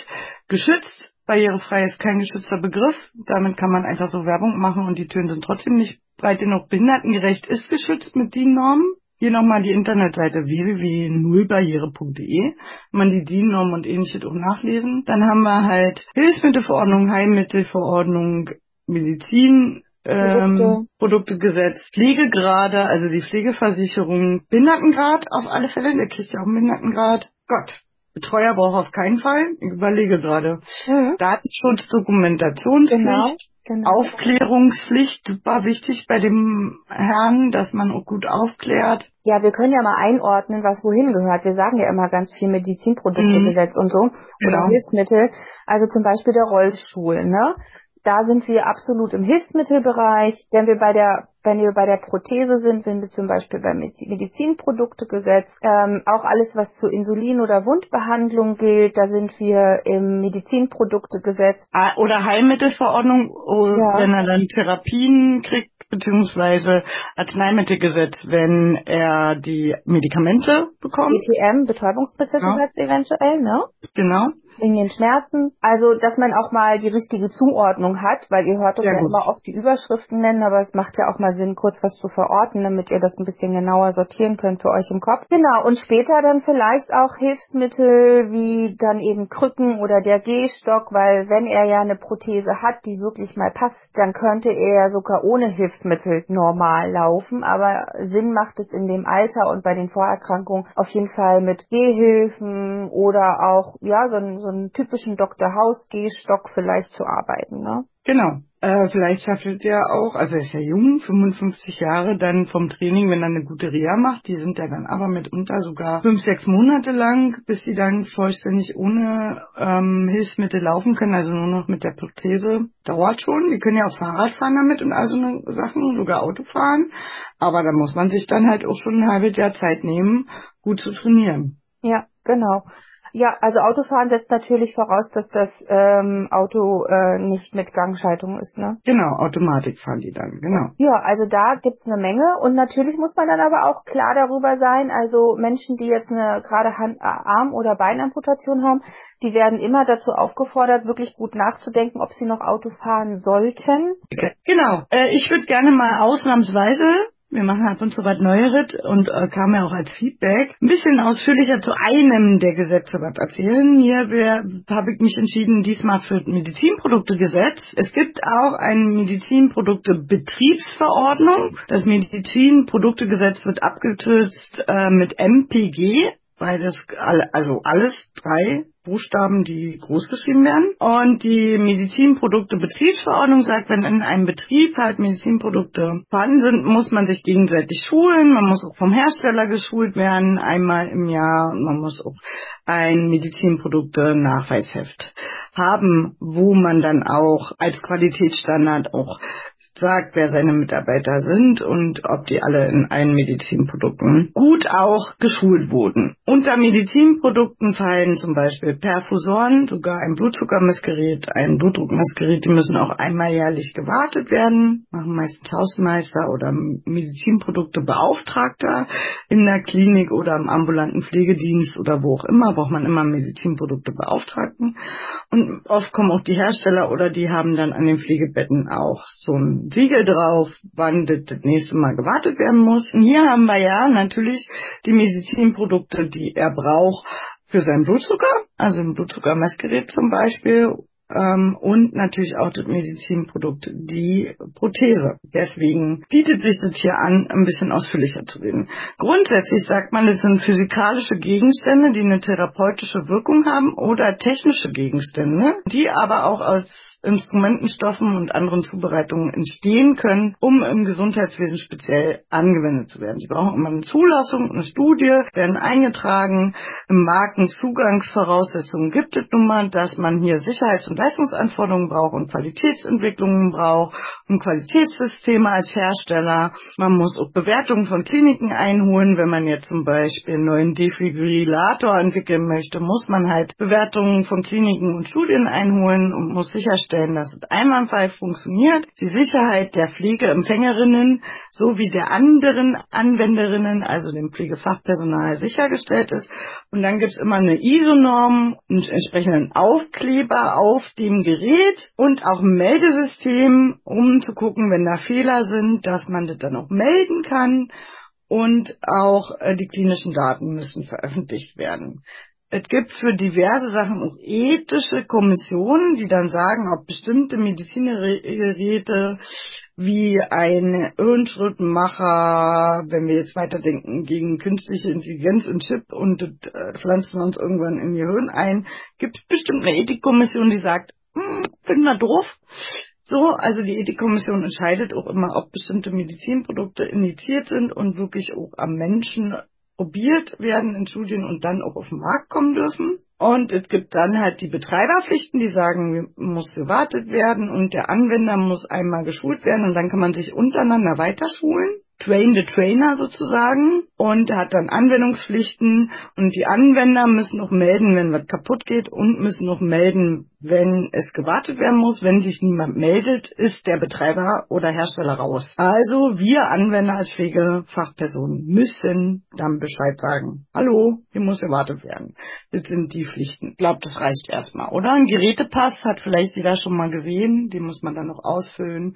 geschützt. Barrierefrei ist kein geschützter Begriff. Damit kann man einfach so Werbung machen und die Töne sind trotzdem nicht breit genug. Behindertengerecht ist geschützt mit DIN-Normen. Hier nochmal die Internetseite www.nullbarriere.de. Man die DIN-Normen und ähnliches auch nachlesen. Dann haben wir halt Hilfsmittelverordnung, Heilmittelverordnung, Medizin, ähm, Produkte. Produktegesetz, Pflegegrade, also die Pflegeversicherung, Behindertengrad auf alle Fälle, der kriegt ja auch einen Behindertengrad. Gott, Betreuer braucht auf keinen Fall. Ich überlege gerade. Mhm. Datenschutz, Dokumentationspflicht, Genau, genau. Aufklärungspflicht, super wichtig bei dem Herrn, dass man auch gut aufklärt. Ja, wir können ja mal einordnen, was wohin gehört. Wir sagen ja immer ganz viel Medizinproduktegesetz und so Genau. oder Hilfsmittel. Also zum Beispiel der Rollstuhl, ne? Da sind wir absolut im Hilfsmittelbereich. Wenn wir bei der wenn wir bei der Prothese sind, sind wir zum Beispiel beim Mediz- Medizinproduktegesetz. Ähm, auch alles, was zu Insulin- oder Wundbehandlung gilt, da sind wir im Medizinproduktegesetz. Ah, Oder Heilmittelverordnung, Ja. wenn er dann Therapien kriegt, beziehungsweise Arzneimittelgesetz, wenn er die Medikamente bekommt. ETM, Betäubungsmittelgesetz eventuell, ne? Genau. Wegen den Schmerzen. Also, dass man auch mal die richtige Zuordnung hat, weil ihr hört uns Sehr ja gut. immer oft die Überschriften nennen, aber es macht ja auch mal Sinn, kurz was zu verorten, damit ihr das ein bisschen genauer sortieren könnt für euch im Kopf. Genau, und später dann vielleicht auch Hilfsmittel wie dann eben Krücken oder der Gehstock, weil wenn er ja eine Prothese hat, die wirklich mal passt, dann könnte er sogar ohne Hilfsmittel normal laufen, aber Sinn macht es in dem Alter und bei den Vorerkrankungen auf jeden Fall mit Gehhilfen oder auch, ja, so einen, so einen typischen Dr. House Gehstock vielleicht zu arbeiten, ne? Genau. Äh, vielleicht schafft es ja auch, also er ist ja jung, 55 Jahre, dann vom Training, wenn er eine gute Reha macht, die sind ja dann aber mitunter sogar fünf, sechs Monate lang, bis sie dann vollständig ohne ähm, Hilfsmittel laufen können, also nur noch mit der Prothese. Dauert schon, die können ja auch Fahrrad fahren damit und all so eine Sachen, sogar Auto fahren, aber da muss man sich dann halt auch schon ein halbes Jahr Zeit nehmen, gut zu trainieren. Ja, genau. Ja, also Autofahren setzt natürlich voraus, dass das ähm, Auto äh, nicht mit Gangschaltung ist, ne? Genau, Automatik fahren die dann, genau. Ja, also da gibt's eine Menge und natürlich muss man dann aber auch klar darüber sein, also Menschen, die jetzt eine gerade Hand, äh, Arm- oder Beinamputation haben, die werden immer dazu aufgefordert, wirklich gut nachzudenken, ob sie noch Auto fahren sollten. Genau. Äh, ich würde gerne mal ausnahmsweise, wir machen ab und zu was Neueres und äh, kam ja auch als Feedback, ein bisschen ausführlicher zu einem der Gesetze was erzählen. Hier habe ich mich entschieden, diesmal für Medizinproduktegesetz. Es gibt auch eine Medizinproduktebetriebsverordnung. Das Medizinproduktegesetz wird abgekürzt äh, mit MPG weil das also alles drei Buchstaben, die groß geschrieben werden. Und die Medizinprodukte-Betriebsverordnung sagt, wenn in einem Betrieb halt Medizinprodukte vorhanden sind, muss man sich gegenseitig schulen. Man muss auch vom Hersteller geschult werden, einmal im Jahr. Man muss auch ein Medizinprodukte-Nachweisheft haben, wo man dann auch als Qualitätsstandard auch sagt, wer seine Mitarbeiter sind und ob die alle in allen Medizinprodukten gut auch geschult wurden. Unter Medizinprodukten fallen zum Beispiel Perfusoren, sogar ein Blutzuckermessgerät, ein Blutdruckmessgerät, die müssen auch einmal jährlich gewartet werden, machen meistens Hausmeister oder Medizinproduktebeauftragter in der Klinik oder im ambulanten Pflegedienst oder wo auch immer, braucht man immer Medizinproduktebeauftragten. Und oft kommen auch die Hersteller oder die haben dann an den Pflegebetten auch so ein Siegel drauf, wann das, das nächste Mal gewartet werden muss. Und hier haben wir ja natürlich die Medizinprodukte, die er braucht für seinen Blutzucker, also ein Blutzuckermessgerät zum Beispiel ähm, und natürlich auch das Medizinprodukt, die Prothese. Deswegen bietet sich das hier an, ein bisschen ausführlicher zu reden. Grundsätzlich sagt man, das sind physikalische Gegenstände, die eine therapeutische Wirkung haben oder technische Gegenstände, die aber auch aus Instrumentenstoffen und anderen Zubereitungen entstehen können, um im Gesundheitswesen speziell angewendet zu werden. Sie brauchen immer eine Zulassung, eine Studie, werden eingetragen. Im Markenzugangsvoraussetzungen gibt es nun mal, dass man hier Sicherheits- und Leistungsanforderungen braucht und Qualitätsentwicklungen braucht und Qualitätssysteme als Hersteller. Man muss auch Bewertungen von Kliniken einholen. Wenn man jetzt zum Beispiel einen neuen Defibrillator entwickeln möchte, muss man halt Bewertungen von Kliniken und Studien einholen und muss sicherstellen, sicherstellen, dass es einwandfrei funktioniert, die Sicherheit der Pflegeempfängerinnen sowie der anderen Anwenderinnen, also dem Pflegefachpersonal, sichergestellt ist. Und dann gibt es immer eine ISO-Norm, einen entsprechenden Aufkleber auf dem Gerät und auch ein Meldesystem, um zu gucken, wenn da Fehler sind, dass man das dann auch melden kann und auch äh, die klinischen Daten müssen veröffentlicht werden es gibt für diverse Sachen auch ethische Kommissionen, die dann sagen, ob bestimmte Medizingeräte wie ein Hirnschrittmacher, wenn wir jetzt weiterdenken, gegen künstliche Intelligenz und Chip und äh, pflanzen uns irgendwann in ihr Hirn ein, gibt es bestimmt eine Ethikkommission, die sagt, hm, finden wir doof. So, also die Ethikkommission entscheidet auch immer, ob bestimmte Medizinprodukte indiziert sind und wirklich auch am Menschen probiert werden in Studien und dann auch auf den Markt kommen dürfen. Und es gibt dann halt die Betreiberpflichten, die sagen, muss gewartet werden und der Anwender muss einmal geschult werden und dann kann man sich untereinander weiterschulen. Train the Trainer sozusagen und hat dann Anwendungspflichten und die Anwender müssen auch melden, wenn was kaputt geht und müssen auch melden, wenn es gewartet werden muss. Wenn sich niemand meldet, ist der Betreiber oder Hersteller raus. Also wir Anwender als Pflegefachpersonen müssen dann Bescheid sagen. Hallo, hier muss gewartet werden. Das sind die Pflichten. Ich glaube, das reicht erstmal, oder? Ein Gerätepass hat vielleicht jeder schon mal gesehen. Den muss man dann noch ausfüllen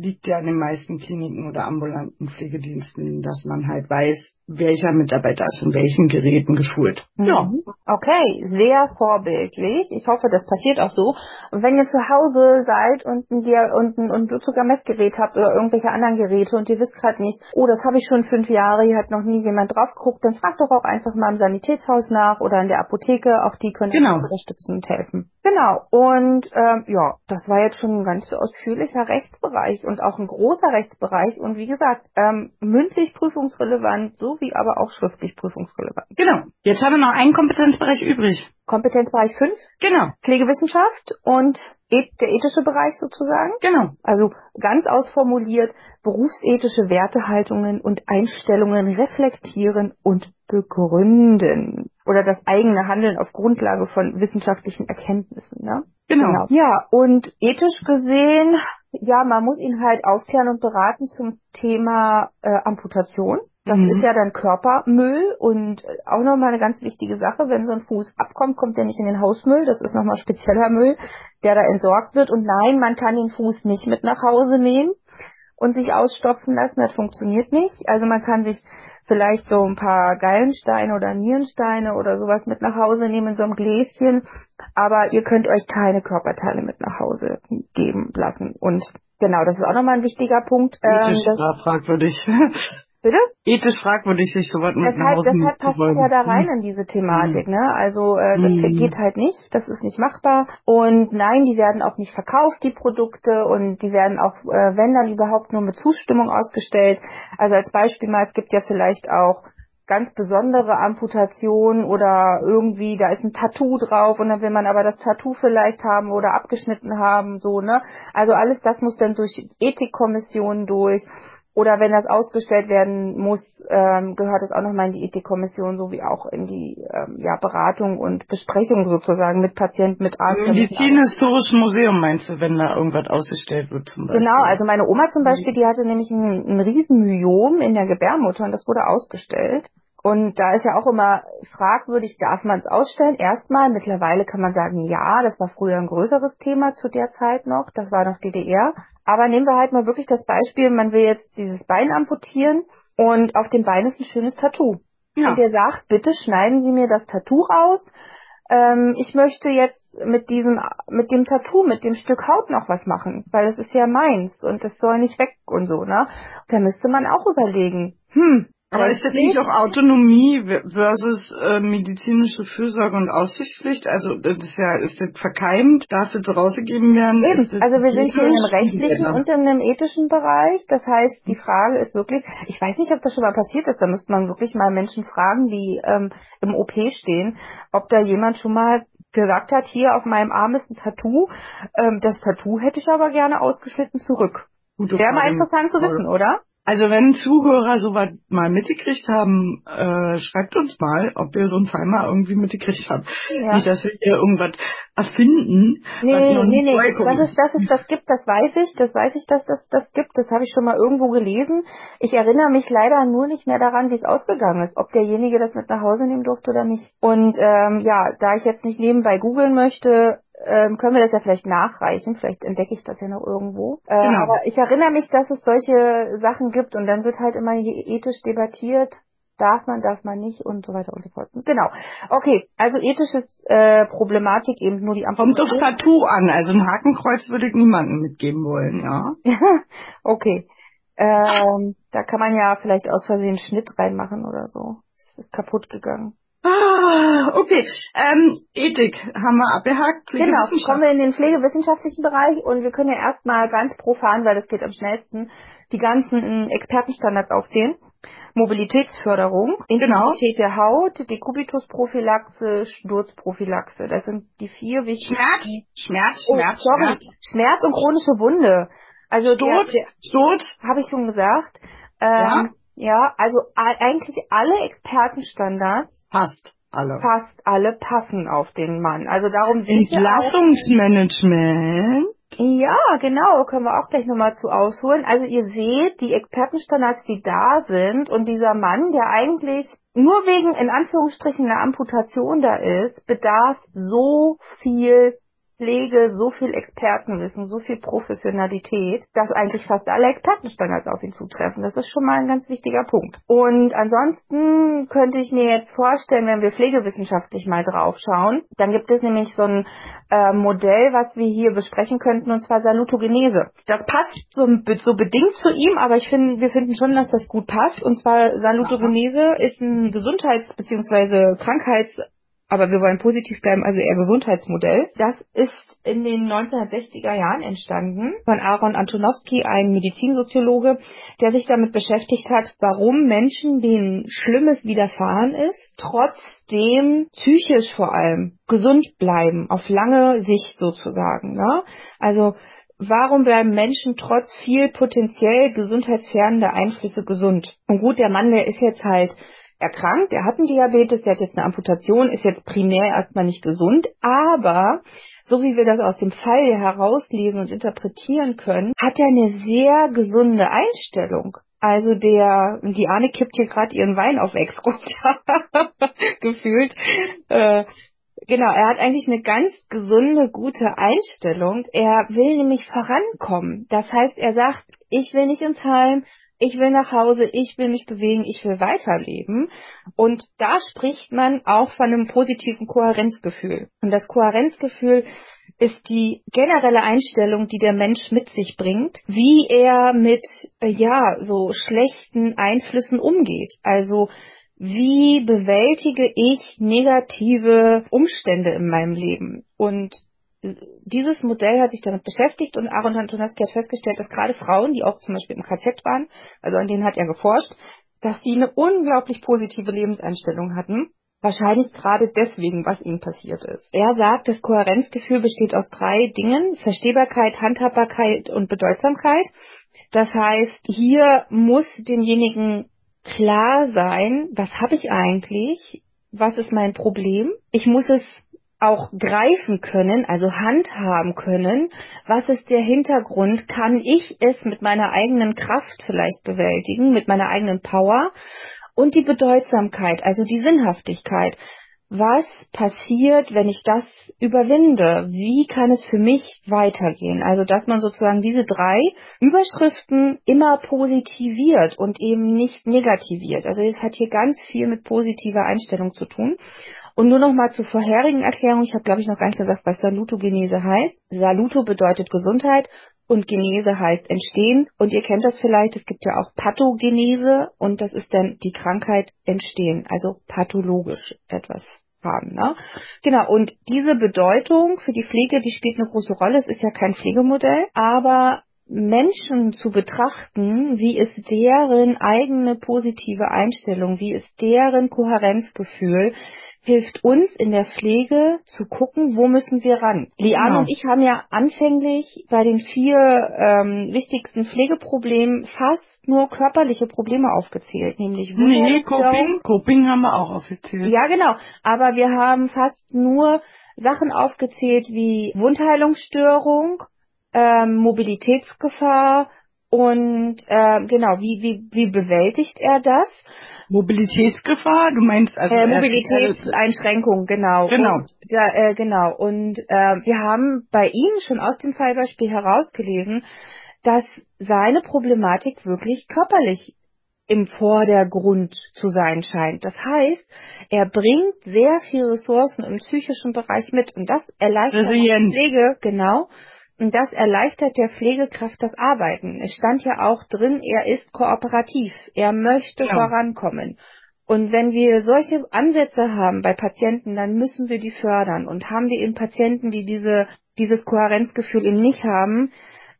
liegt ja an den meisten Kliniken oder ambulanten Pflegediensten, dass man halt weiß, welcher Mitarbeiter ist in welchen Geräten geschult. Mhm. Ja. Okay, sehr vorbildlich. Ich hoffe, das passiert auch so. Und wenn ihr zu Hause seid und ein, und ein, und sogar Messgerät habt oder irgendwelche anderen Geräte und ihr wisst gerade nicht, oh, das habe ich schon fünf Jahre, hier hat noch nie jemand drauf geguckt, dann fragt doch auch einfach mal im Sanitätshaus nach oder in der Apotheke. Auch die können genau. unterstützen und helfen. Genau. Und ähm, ja, das war jetzt schon ein ganz ausführlicher Rechtsbereich und auch ein großer Rechtsbereich und wie gesagt, ähm, mündlich prüfungsrelevant, so wie aber auch schriftlich prüfungsrelevant. Genau. Jetzt haben wir noch einen Kompetenzbereich übrig. Kompetenzbereich 5? Genau. Pflegewissenschaft und der ethische Bereich sozusagen? Genau. Also ganz ausformuliert, berufsethische Wertehaltungen und Einstellungen reflektieren und begründen. Oder das eigene Handeln auf Grundlage von wissenschaftlichen Erkenntnissen. Ne? Genau. genau. Ja, und ethisch gesehen, ja, man muss ihn halt aufklären und beraten zum Thema äh, Amputation. Das mhm. ist ja dann Körpermüll und auch nochmal eine ganz wichtige Sache, wenn so ein Fuß abkommt, kommt der nicht in den Hausmüll, das ist nochmal spezieller Müll, der da entsorgt wird. Und nein, man kann den Fuß nicht mit nach Hause nehmen und sich ausstopfen lassen, das funktioniert nicht. Also man kann sich vielleicht so ein paar Gallensteine oder Nierensteine oder sowas mit nach Hause nehmen in so einem Gläschen, aber ihr könnt euch keine Körperteile mit nach Hause geben lassen. Und genau, das ist auch nochmal ein wichtiger Punkt. Ähm, das, fragwürdig. Bitte? Ethisch fragwürdig, sich sowas mit Deshalb, nach Hause deshalb passt es ja da rein in diese Thematik, ne? Also äh, das Mhm. geht halt nicht, das ist nicht machbar. Und nein, die werden auch nicht verkauft, die Produkte, und die werden auch, äh, wenn dann überhaupt nur mit Zustimmung ausgestellt. Also als Beispiel mal, es gibt ja vielleicht auch ganz besondere Amputationen oder irgendwie, da ist ein Tattoo drauf und dann will man aber das Tattoo vielleicht haben oder abgeschnitten haben, so, ne? Also alles das muss dann durch Ethikkommissionen durch. Oder wenn das ausgestellt werden muss, ähm, gehört es auch nochmal in die Ethikkommission, so wie auch in die ähm, ja, Beratung und Besprechung sozusagen mit Patienten, mit Arzt. Im Medizinhistorischen Museum meinst du, wenn da irgendwas ausgestellt wird zum Beispiel? Genau, also meine Oma zum Beispiel, die hatte nämlich ein, ein riesen Myom in der Gebärmutter und das wurde ausgestellt. Und da ist ja auch immer fragwürdig, darf man es ausstellen? Erstmal, mittlerweile kann man sagen, ja, das war früher ein größeres Thema zu der Zeit noch, das war noch DDR. Aber nehmen wir halt mal wirklich das Beispiel, man will jetzt dieses Bein amputieren und auf dem Bein ist ein schönes Tattoo. Ja. Und der sagt, bitte schneiden Sie mir das Tattoo raus. Ähm, ich möchte jetzt mit diesem, mit dem Tattoo, mit dem Stück Haut noch was machen, weil es ist ja meins und das soll nicht weg und so, ne? Da müsste man auch überlegen, hm, Aber ist das nicht auch Autonomie versus äh, medizinische Fürsorge und Aufsichtspflicht? Also das ist ja, ist das verkeimt? Darf das rausgegeben werden? Eben. Also wir sind hier in einem rechtlichen und in einem ethischen Bereich. Das heißt, die Frage ist wirklich, ich weiß nicht, ob das schon mal passiert ist, da müsste man wirklich mal Menschen fragen, die ähm, im OP stehen, ob da jemand schon mal gesagt hat, hier auf meinem Arm ist ein Tattoo, ähm, das Tattoo hätte ich aber gerne ausgeschnitten zurück. Wäre mal interessant zu wissen, oder? Also wenn Zuhörer sowas mal mitgekriegt haben, äh, schreibt uns mal, ob wir so einen Fall mal irgendwie mitgekriegt haben. Ja. Nicht, dass wir hier irgendwas erfinden. was Nee, noch nee, nicht nee, vorgekommen das ist, das ist, das gibt, das weiß ich, das weiß ich, dass das das gibt, das habe ich schon mal irgendwo gelesen. Ich erinnere mich leider nur nicht mehr daran, wie es ausgegangen ist, ob derjenige das mit nach Hause nehmen durfte oder nicht. Und ähm, ja, da ich jetzt nicht nebenbei googeln möchte, ähm, können wir das ja vielleicht nachreichen, vielleicht entdecke ich das ja noch irgendwo. Äh, Genau. Aber ich erinnere mich, dass es solche Sachen gibt und dann wird halt immer hier ethisch debattiert, darf man, darf man nicht und so weiter und so fort. Genau. Okay, also ethisches äh, Problematik eben nur die Kommt aufs Amputation. Tattoo an. Also ein Hakenkreuz würde ich niemandem mitgeben wollen, ja. okay. Ähm, da kann man ja vielleicht aus Versehen Schnitt reinmachen oder so. Es ist kaputt gegangen. Ah, okay. Ähm, Ethik haben wir abgehakt. Genau, kommen wir in den pflegewissenschaftlichen Bereich und wir können ja erstmal ganz profan, weil das geht am schnellsten, die ganzen äh, Expertenstandards aufzählen. Mobilitätsförderung, Genau. Integrität der Haut, Dekubitusprophylaxe, Sturzprophylaxe. Das sind die vier wichtigen. Schmerz, Schmerz, Oh, Schmerz, sorry. Schmerz. Schmerz und chronische Wunde. Also der, Stot, habe ich schon gesagt. Ähm, ja? also a- eigentlich alle Expertenstandards, passt alle. fast alle passen auf den Mann. Also darum sind Entlassungsmanagement. ja, genau, können wir auch gleich nochmal zu ausholen. Also ihr seht, die Expertenstandards, die da sind und dieser Mann, der eigentlich nur wegen, in Anführungsstrichen, einer Amputation da ist, bedarf so viel Pflege, so viel Expertenwissen, so viel Professionalität, dass eigentlich fast alle Expertenstandards auf ihn zutreffen. Das ist schon mal ein ganz wichtiger Punkt. Und ansonsten könnte ich mir jetzt vorstellen, wenn wir pflegewissenschaftlich mal draufschauen, dann gibt es nämlich so ein äh, Modell, was wir hier besprechen könnten, und zwar Salutogenese. Das passt so, so bedingt zu ihm, aber ich finde, wir finden schon, dass das gut passt. Und zwar Salutogenese ist ein Gesundheits- bzw. Krankheits- aber wir wollen positiv bleiben, also eher Gesundheitsmodell. Das ist in den 1960er Jahren entstanden von Aaron Antonowski, ein Medizinsoziologe, der sich damit beschäftigt hat, warum Menschen, denen Schlimmes widerfahren ist, trotzdem psychisch vor allem gesund bleiben, auf lange Sicht sozusagen. Ne? Also Warum bleiben Menschen trotz viel potenziell gesundheitsfährdender Einflüsse gesund? Und gut, der Mann, der ist jetzt halt erkrankt, er hat einen Diabetes, der hat jetzt eine Amputation, ist jetzt primär erstmal nicht gesund, aber so wie wir das aus dem Fall herauslesen und interpretieren können, hat er eine sehr gesunde Einstellung. Also der, die Arne kippt hier gerade ihren Wein auf Ex runter, gefühlt. Äh, genau, er hat eigentlich eine ganz gesunde, gute Einstellung. Er will nämlich vorankommen. Das heißt, er sagt, ich will nicht ins Heim, ich will nach Hause, ich will mich bewegen, ich will weiterleben. Und da spricht man auch von einem positiven Kohärenzgefühl. Und das Kohärenzgefühl ist die generelle Einstellung, die der Mensch mit sich bringt, wie er mit, äh, ja, so schlechten Einflüssen umgeht. Also, wie bewältige ich negative Umstände in meinem Leben? Und dieses Modell hat sich damit beschäftigt und Aaron Antonowski hat festgestellt, dass gerade Frauen, die auch zum Beispiel im KZ waren, also an denen hat er geforscht, dass die eine unglaublich positive Lebenseinstellung hatten. Wahrscheinlich gerade deswegen, was ihnen passiert ist. Er sagt, das Kohärenzgefühl besteht aus drei Dingen. Verstehbarkeit, Handhabbarkeit und Bedeutsamkeit. Das heißt, hier muss demjenigen klar sein, was habe ich eigentlich? Was ist mein Problem? Ich muss es auch greifen können, also handhaben können, was ist der Hintergrund, kann ich es mit meiner eigenen Kraft vielleicht bewältigen, mit meiner eigenen Power und die Bedeutsamkeit, also die Sinnhaftigkeit. Was passiert, wenn ich das überwinde? Wie kann es für mich weitergehen? Also, dass man sozusagen diese drei Überschriften immer positiviert und eben nicht negativiert. Also, es hat hier ganz viel mit positiver Einstellung zu tun. Und nur noch mal zur vorherigen Erklärung. Ich habe, glaube ich, noch gar nicht gesagt, was Salutogenese heißt. Saluto bedeutet Gesundheit und Genese heißt entstehen. Und ihr kennt das vielleicht, es gibt ja auch Pathogenese und das ist dann die Krankheit entstehen, also pathologisch etwas haben. Ne? Genau, und diese Bedeutung für die Pflege, die spielt eine große Rolle. Es ist ja kein Pflegemodell, aber Menschen zu betrachten, wie ist deren eigene positive Einstellung, wie ist deren Kohärenzgefühl, hilft uns in der Pflege zu gucken, wo müssen wir ran. Liane genau. und ich haben ja anfänglich bei den vier ähm, wichtigsten Pflegeproblemen fast nur körperliche Probleme aufgezählt, nämlich Nee, nee, Coping, Coping haben wir auch aufgezählt. Ja, genau. Aber wir haben fast nur Sachen aufgezählt wie Wundheilungsstörung, ähm, Mobilitätsgefahr und äh, genau, wie, wie, wie bewältigt er das? Mobilitätsgefahr, du meinst also äh, Mobilitätseinschränkung, genau. Genau. Und, ja, äh, genau. Und äh, wir haben bei ihm schon aus dem Fallbeispiel herausgelesen, dass seine Problematik wirklich körperlich im Vordergrund zu sein scheint. Das heißt, er bringt sehr viele Ressourcen im psychischen Bereich mit und das erleichtert die Pflege, genau, und das erleichtert der Pflegekraft das Arbeiten. Es stand ja auch drin, er ist kooperativ, er möchte ja. vorankommen. Und wenn wir solche Ansätze haben bei Patienten, dann müssen wir die fördern. Und haben wir eben Patienten, die diese, dieses Kohärenzgefühl eben nicht haben,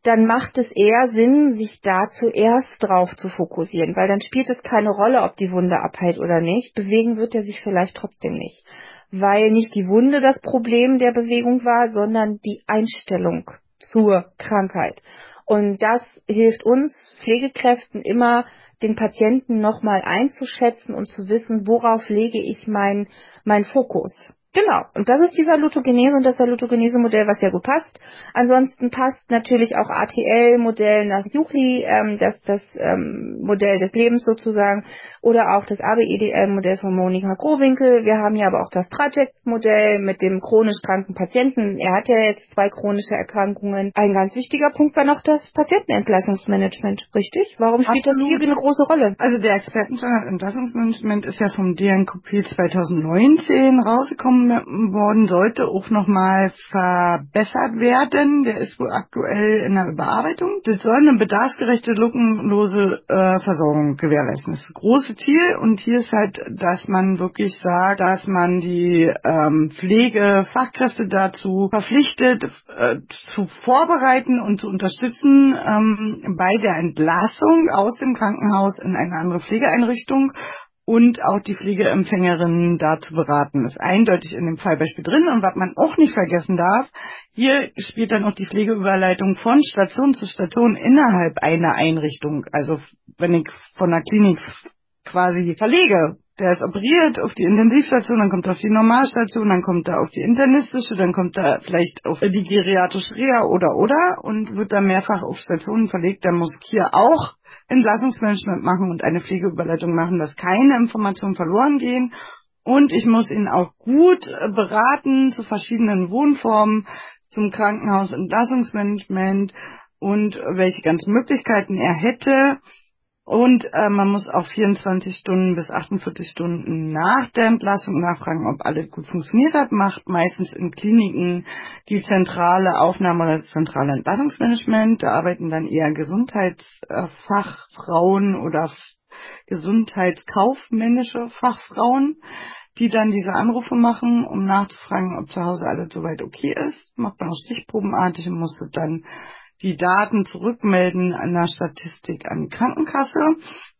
dann macht es eher Sinn, sich da zuerst drauf zu fokussieren, weil dann spielt es keine Rolle, ob die Wunde abheilt oder nicht. Bewegen wird er sich vielleicht trotzdem nicht, weil nicht die Wunde das Problem der Bewegung war, sondern die Einstellung zur Krankheit. Und das hilft uns Pflegekräften immer, den Patienten nochmal einzuschätzen und zu wissen, worauf lege ich mein, mein Fokus. Genau, und das ist die Salutogenese und das Salutogenese-Modell, was sehr gut passt. Ansonsten passt natürlich auch ATL-Modell nach Juchli, ähm, das das ähm, Modell des Lebens sozusagen, oder auch das ABEDL-Modell von Monika Growinkel. Wir haben ja aber auch das Traject-Modell mit dem chronisch kranken Patienten. Er hat ja jetzt zwei chronische Erkrankungen. Ein ganz wichtiger Punkt war noch das Patientenentlassungsmanagement, richtig? Warum spielt Absolut. das hier eine große Rolle? Also der Expertenstandard Entlassungsmanagement ist ja vom DNKP 2019 rausgekommen worden, sollte auch nochmal verbessert werden. Der ist wohl aktuell in der Überarbeitung. Das soll eine bedarfsgerechte, lückenlose äh, Versorgung gewährleisten. Das ist das große Ziel und hier ist halt, dass man wirklich sagt, dass man die ähm, Pflegefachkräfte dazu verpflichtet, äh, zu vorbereiten und zu unterstützen ähm, bei der Entlassung aus dem Krankenhaus in eine andere Pflegeeinrichtung und auch die Pflegeempfängerinnen dazu beraten. Ist eindeutig in dem Fallbeispiel drin. Und was man auch nicht vergessen darf, hier spielt dann auch die Pflegeüberleitung von Station zu Station innerhalb einer Einrichtung. Also wenn ich von der Klinik quasi verlege, der ist operiert auf die Intensivstation, dann kommt er auf die Normalstation, dann kommt er auf die internistische, dann kommt er vielleicht auf die geriatrische Reha oder oder und wird dann mehrfach auf Stationen verlegt. Der muss hier auch Entlassungsmanagement machen und eine Pflegeüberleitung machen, dass keine Informationen verloren gehen. Und ich muss ihn auch gut beraten zu verschiedenen Wohnformen, zum Krankenhaus Entlassungsmanagement und welche ganzen Möglichkeiten er hätte Und äh, man muss auch 24 Stunden bis 48 Stunden nach der Entlassung nachfragen, ob alles gut funktioniert hat. Macht meistens in Kliniken die zentrale Aufnahme oder das zentrale Entlassungsmanagement. Da arbeiten dann eher Gesundheitsfachfrauen oder gesundheitskaufmännische Fachfrauen, die dann diese Anrufe machen, um nachzufragen, ob zu Hause alles soweit okay ist. Macht man auch stichprobenartig und muss dann die Daten zurückmelden an der Statistik an die Krankenkasse.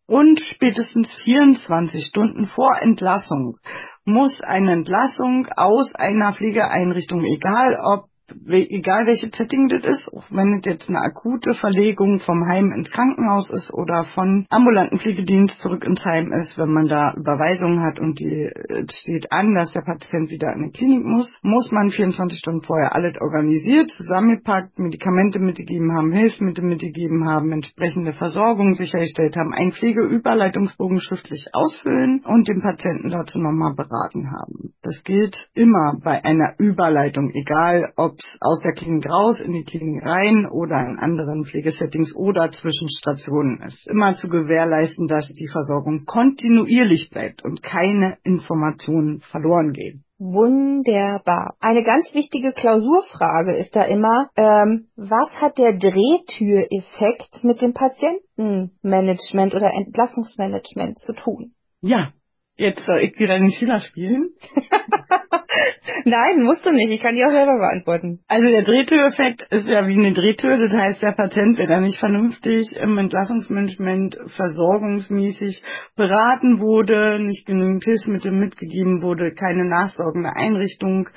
Und spätestens 24 Stunden vor Entlassung muss eine Entlassung aus einer Pflegeeinrichtung, egal ob egal welche Setting das ist, auch wenn es jetzt eine akute Verlegung vom Heim ins Krankenhaus ist oder von ambulanten Pflegedienst zurück ins Heim ist, wenn man da Überweisungen hat und die äh, steht an, dass der Patient wieder in die Klinik muss, muss man 24 Stunden vorher alles organisiert, zusammengepackt, Medikamente mitgegeben haben, Hilfsmittel mitgegeben haben, entsprechende Versorgung sichergestellt haben, einen Pflegeüberleitungsbogen schriftlich ausfüllen und den Patienten dazu nochmal beraten haben. Das gilt immer bei einer Überleitung, egal ob aus der Klinik raus, in die Klinik rein oder in anderen Pflegesettings oder zwischen Stationen ist. Immer zu gewährleisten, dass die Versorgung kontinuierlich bleibt und keine Informationen verloren gehen. Wunderbar. Eine ganz wichtige Klausurfrage ist da immer, ähm, was hat der Drehtüreffekt mit dem Patientenmanagement oder Entlassungsmanagement zu tun? Ja, Jetzt soll ich wieder den Schüler spielen. Nein, musst du nicht. Ich kann die auch selber beantworten. Also der Drehtüreffekt ist ja wie eine Drehtür. Das heißt, der Patient, wenn er nicht vernünftig im Entlassungsmanagement versorgungsmäßig beraten wurde, nicht genügend Hilfsmittel mitgegeben wurde, keine nachsorgende Einrichtung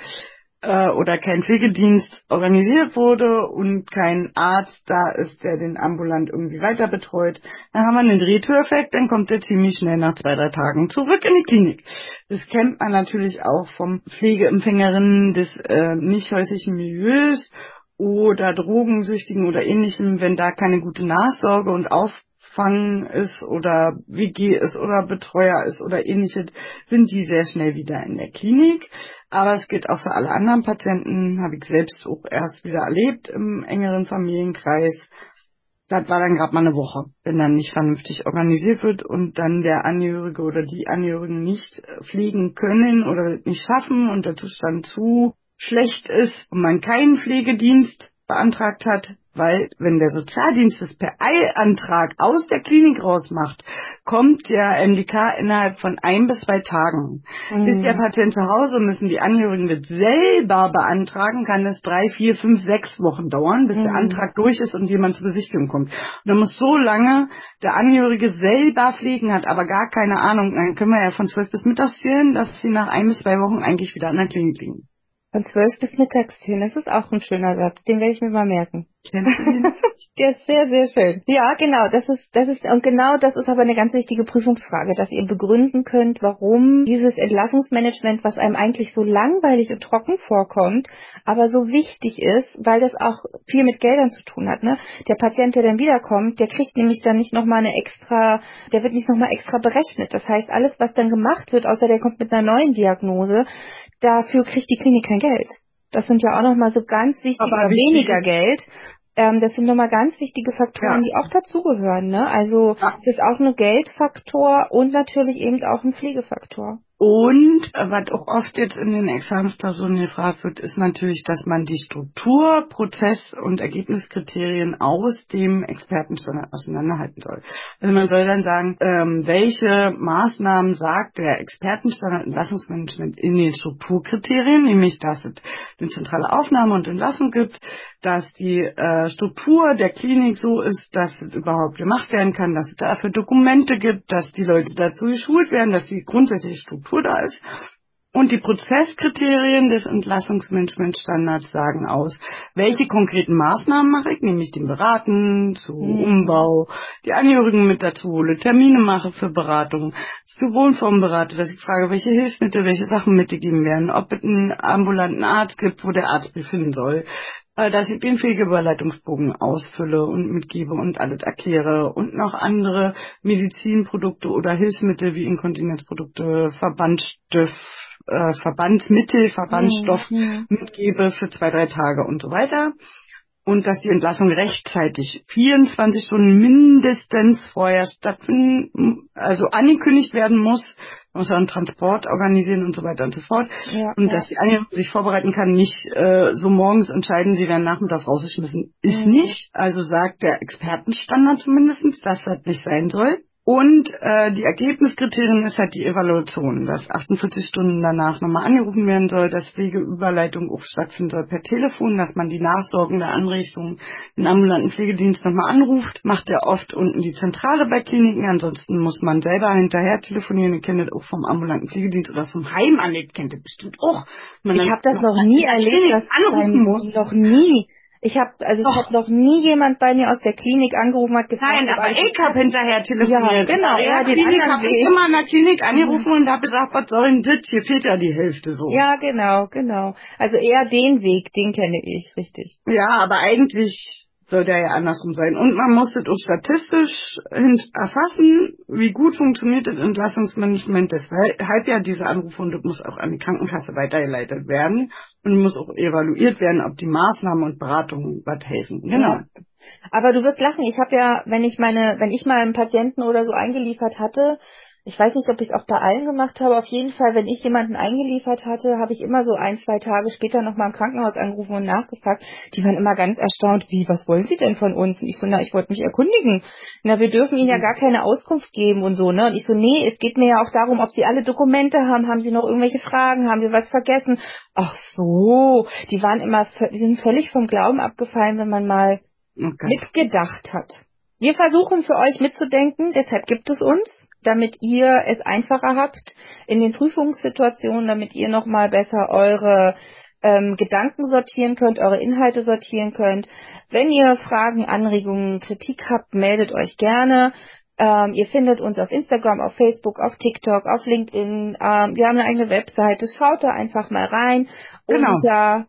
äh, oder kein Pflegedienst organisiert wurde und kein Arzt da ist, der den ambulant irgendwie weiter betreut, dann haben wir einen Drehtüreffekt, dann kommt er ziemlich schnell nach zwei, drei Tagen zurück in die Klinik. Das kennt man natürlich auch vom Pflegeempfängerinnen des äh, nicht häuslichen Milieus oder Drogensüchtigen oder ähnlichem, wenn da keine gute Nachsorge und Auf Fang ist oder WG ist oder Betreuer ist oder ähnliches, sind die sehr schnell wieder in der Klinik. Aber es gilt auch für alle anderen Patienten, habe ich selbst auch erst wieder erlebt im engeren Familienkreis. Das war dann gerade mal eine Woche, wenn dann nicht vernünftig organisiert wird und dann der Angehörige oder die Angehörigen nicht pflegen können oder nicht schaffen und der Zustand zu schlecht ist und man keinen Pflegedienst beantragt hat, weil wenn der Sozialdienst das per Eilantrag aus der Klinik rausmacht, kommt der MDK innerhalb von ein bis zwei Tagen. Mhm. Ist der Patient zu Hause und müssen die Angehörigen das selber beantragen, kann es drei, vier, fünf, sechs Wochen dauern, bis mhm. der Antrag durch ist und jemand zur Besichtigung kommt. Und dann muss so lange der Angehörige selber pflegen, hat aber gar keine Ahnung. Dann können wir ja von zwölf bis mittags zählen, dass sie nach ein bis zwei Wochen eigentlich wieder an der Klinik liegen. Von zwölf bis mittags zählen, das ist auch ein schöner Satz. Den werde ich mir mal merken. Der ist sehr, sehr schön. Ja, genau, das ist, das ist, und genau das ist aber eine ganz wichtige Prüfungsfrage, dass ihr begründen könnt, warum dieses Entlassungsmanagement, was einem eigentlich so langweilig und trocken vorkommt, aber so wichtig ist, weil das auch viel mit Geldern zu tun hat, ne? Der Patient, der dann wiederkommt, der kriegt nämlich dann nicht nochmal eine extra, der wird nicht nochmal extra berechnet. Das heißt, alles, was dann gemacht wird, außer der kommt mit einer neuen Diagnose, dafür kriegt die Klinik kein Geld. Das sind ja auch nochmal so ganz wichtige, aber weniger Geld. Ähm, das sind nochmal ganz wichtige Faktoren, ja. die auch dazugehören. Ne? Also ja. das ist auch ein Geldfaktor und natürlich eben auch ein Pflegefaktor. Und was auch oft jetzt in den Examenspersonen gefragt wird, ist natürlich, dass man die Struktur, Prozess- und Ergebniskriterien aus dem Expertenstandard auseinanderhalten soll. Also man soll dann sagen, ähm, welche Maßnahmen sagt der Expertenstandard Entlassungsmanagement in den Strukturkriterien, nämlich dass es eine zentrale Aufnahme und Entlassung gibt, dass die äh, Struktur der Klinik so ist, dass es überhaupt gemacht werden kann, dass es dafür Dokumente gibt, dass die Leute dazu geschult werden, dass die grundsätzliche Struktur Da ist. Und die Prozesskriterien des Entlassungsmanagementstandards sagen aus, welche konkreten Maßnahmen mache ich, nämlich den Beraten zu mhm. Umbau, die Angehörigen mit dazu hole, Termine mache für Beratung, zu Wohnformen berate, dass ich frage, welche Hilfsmittel, welche Sachen mitgegeben werden, ob es einen ambulanten Arzt gibt, wo der Arzt befinden soll, dass ich den Pflegeüberleitungsbogen ausfülle und mitgebe und alles erkläre und noch andere Medizinprodukte oder Hilfsmittel wie Inkontinenzprodukte, Verbandstift, äh, Verbandsmittel, Verbandstoff mhm. mitgebe für zwei, drei Tage und so weiter. und dass die Entlassung rechtzeitig 24 Stunden mindestens vorher stattfinden, also angekündigt werden muss, muss auch einen Transport organisieren und so weiter und so fort. Ja, und ja. dass die eine sich vorbereiten kann, nicht äh, so morgens entscheiden, sie werden nachmittags rausgeschmissen, ist Mhm. nicht. Also sagt der Expertenstandard zumindestens, dass das nicht sein soll. Und äh, die Ergebniskriterien ist halt die Evaluation, dass 48 Stunden danach nochmal angerufen werden soll, dass Pflegeüberleitung auch stattfinden soll per Telefon, dass man die nachsorgende Anrichtung, den ambulanten Pflegedienst nochmal anruft, macht er oft unten die Zentrale bei Kliniken, ansonsten muss man selber hinterher telefonieren, ihr kennt das auch vom ambulanten Pflegedienst oder vom Heim an, ihr kennt das bestimmt auch. Man Ich habe das noch nie erlebt, dass anrufen muss. Noch nie. Ich habe also Doch. hat noch nie jemand bei mir aus der Klinik angerufen hat gefragt. Nein, aber ich habe hinterher telefoniert. Ja, genau, ja, der den Klinik habe ich immer in der Klinik angerufen und habe gesagt, was soll denn das? Hier fehlt ja die Hälfte so. Ja, genau, genau. Also eher den Weg, den kenne ich, richtig. Ja, aber eigentlich soll der ja andersrum sein. Und man muss das auch statistisch erfassen, wie gut funktioniert das Entlassungsmanagement. Deshalb ja diese Anrufe und das muss auch an die Krankenkasse weitergeleitet werden und muss auch evaluiert werden, ob die Maßnahmen und Beratungen was helfen. Genau. Ja. Aber du wirst lachen. Ich habe ja, wenn ich meine, wenn ich mal einen Patienten oder so eingeliefert hatte, ich weiß nicht, ob ich es auch bei allen gemacht habe. Auf jeden Fall, wenn ich jemanden eingeliefert hatte, habe ich immer so ein, zwei Tage später nochmal im Krankenhaus angerufen und nachgefragt. Die waren immer ganz erstaunt. Wie, was wollen Sie denn von uns? Und ich so, na, ich wollte mich erkundigen. Na, wir dürfen Ihnen ja gar keine Auskunft geben und so, ne? Und ich so, nee, es geht mir ja auch darum, ob Sie alle Dokumente haben. Haben Sie noch irgendwelche Fragen? Haben wir was vergessen? Ach so. Die waren immer, die sind völlig vom Glauben abgefallen, wenn man mal Okay. mitgedacht hat. Wir versuchen für euch mitzudenken, deshalb gibt es uns, damit ihr es einfacher habt in den Prüfungssituationen, damit ihr nochmal besser eure ähm, Gedanken sortieren könnt, eure Inhalte sortieren könnt. Wenn ihr Fragen, Anregungen, Kritik habt, meldet euch gerne. Ähm, ihr findet uns auf Instagram, auf Facebook, auf TikTok, auf LinkedIn. Ähm, wir haben eine eigene Webseite. Schaut da einfach mal rein. Genau. Unter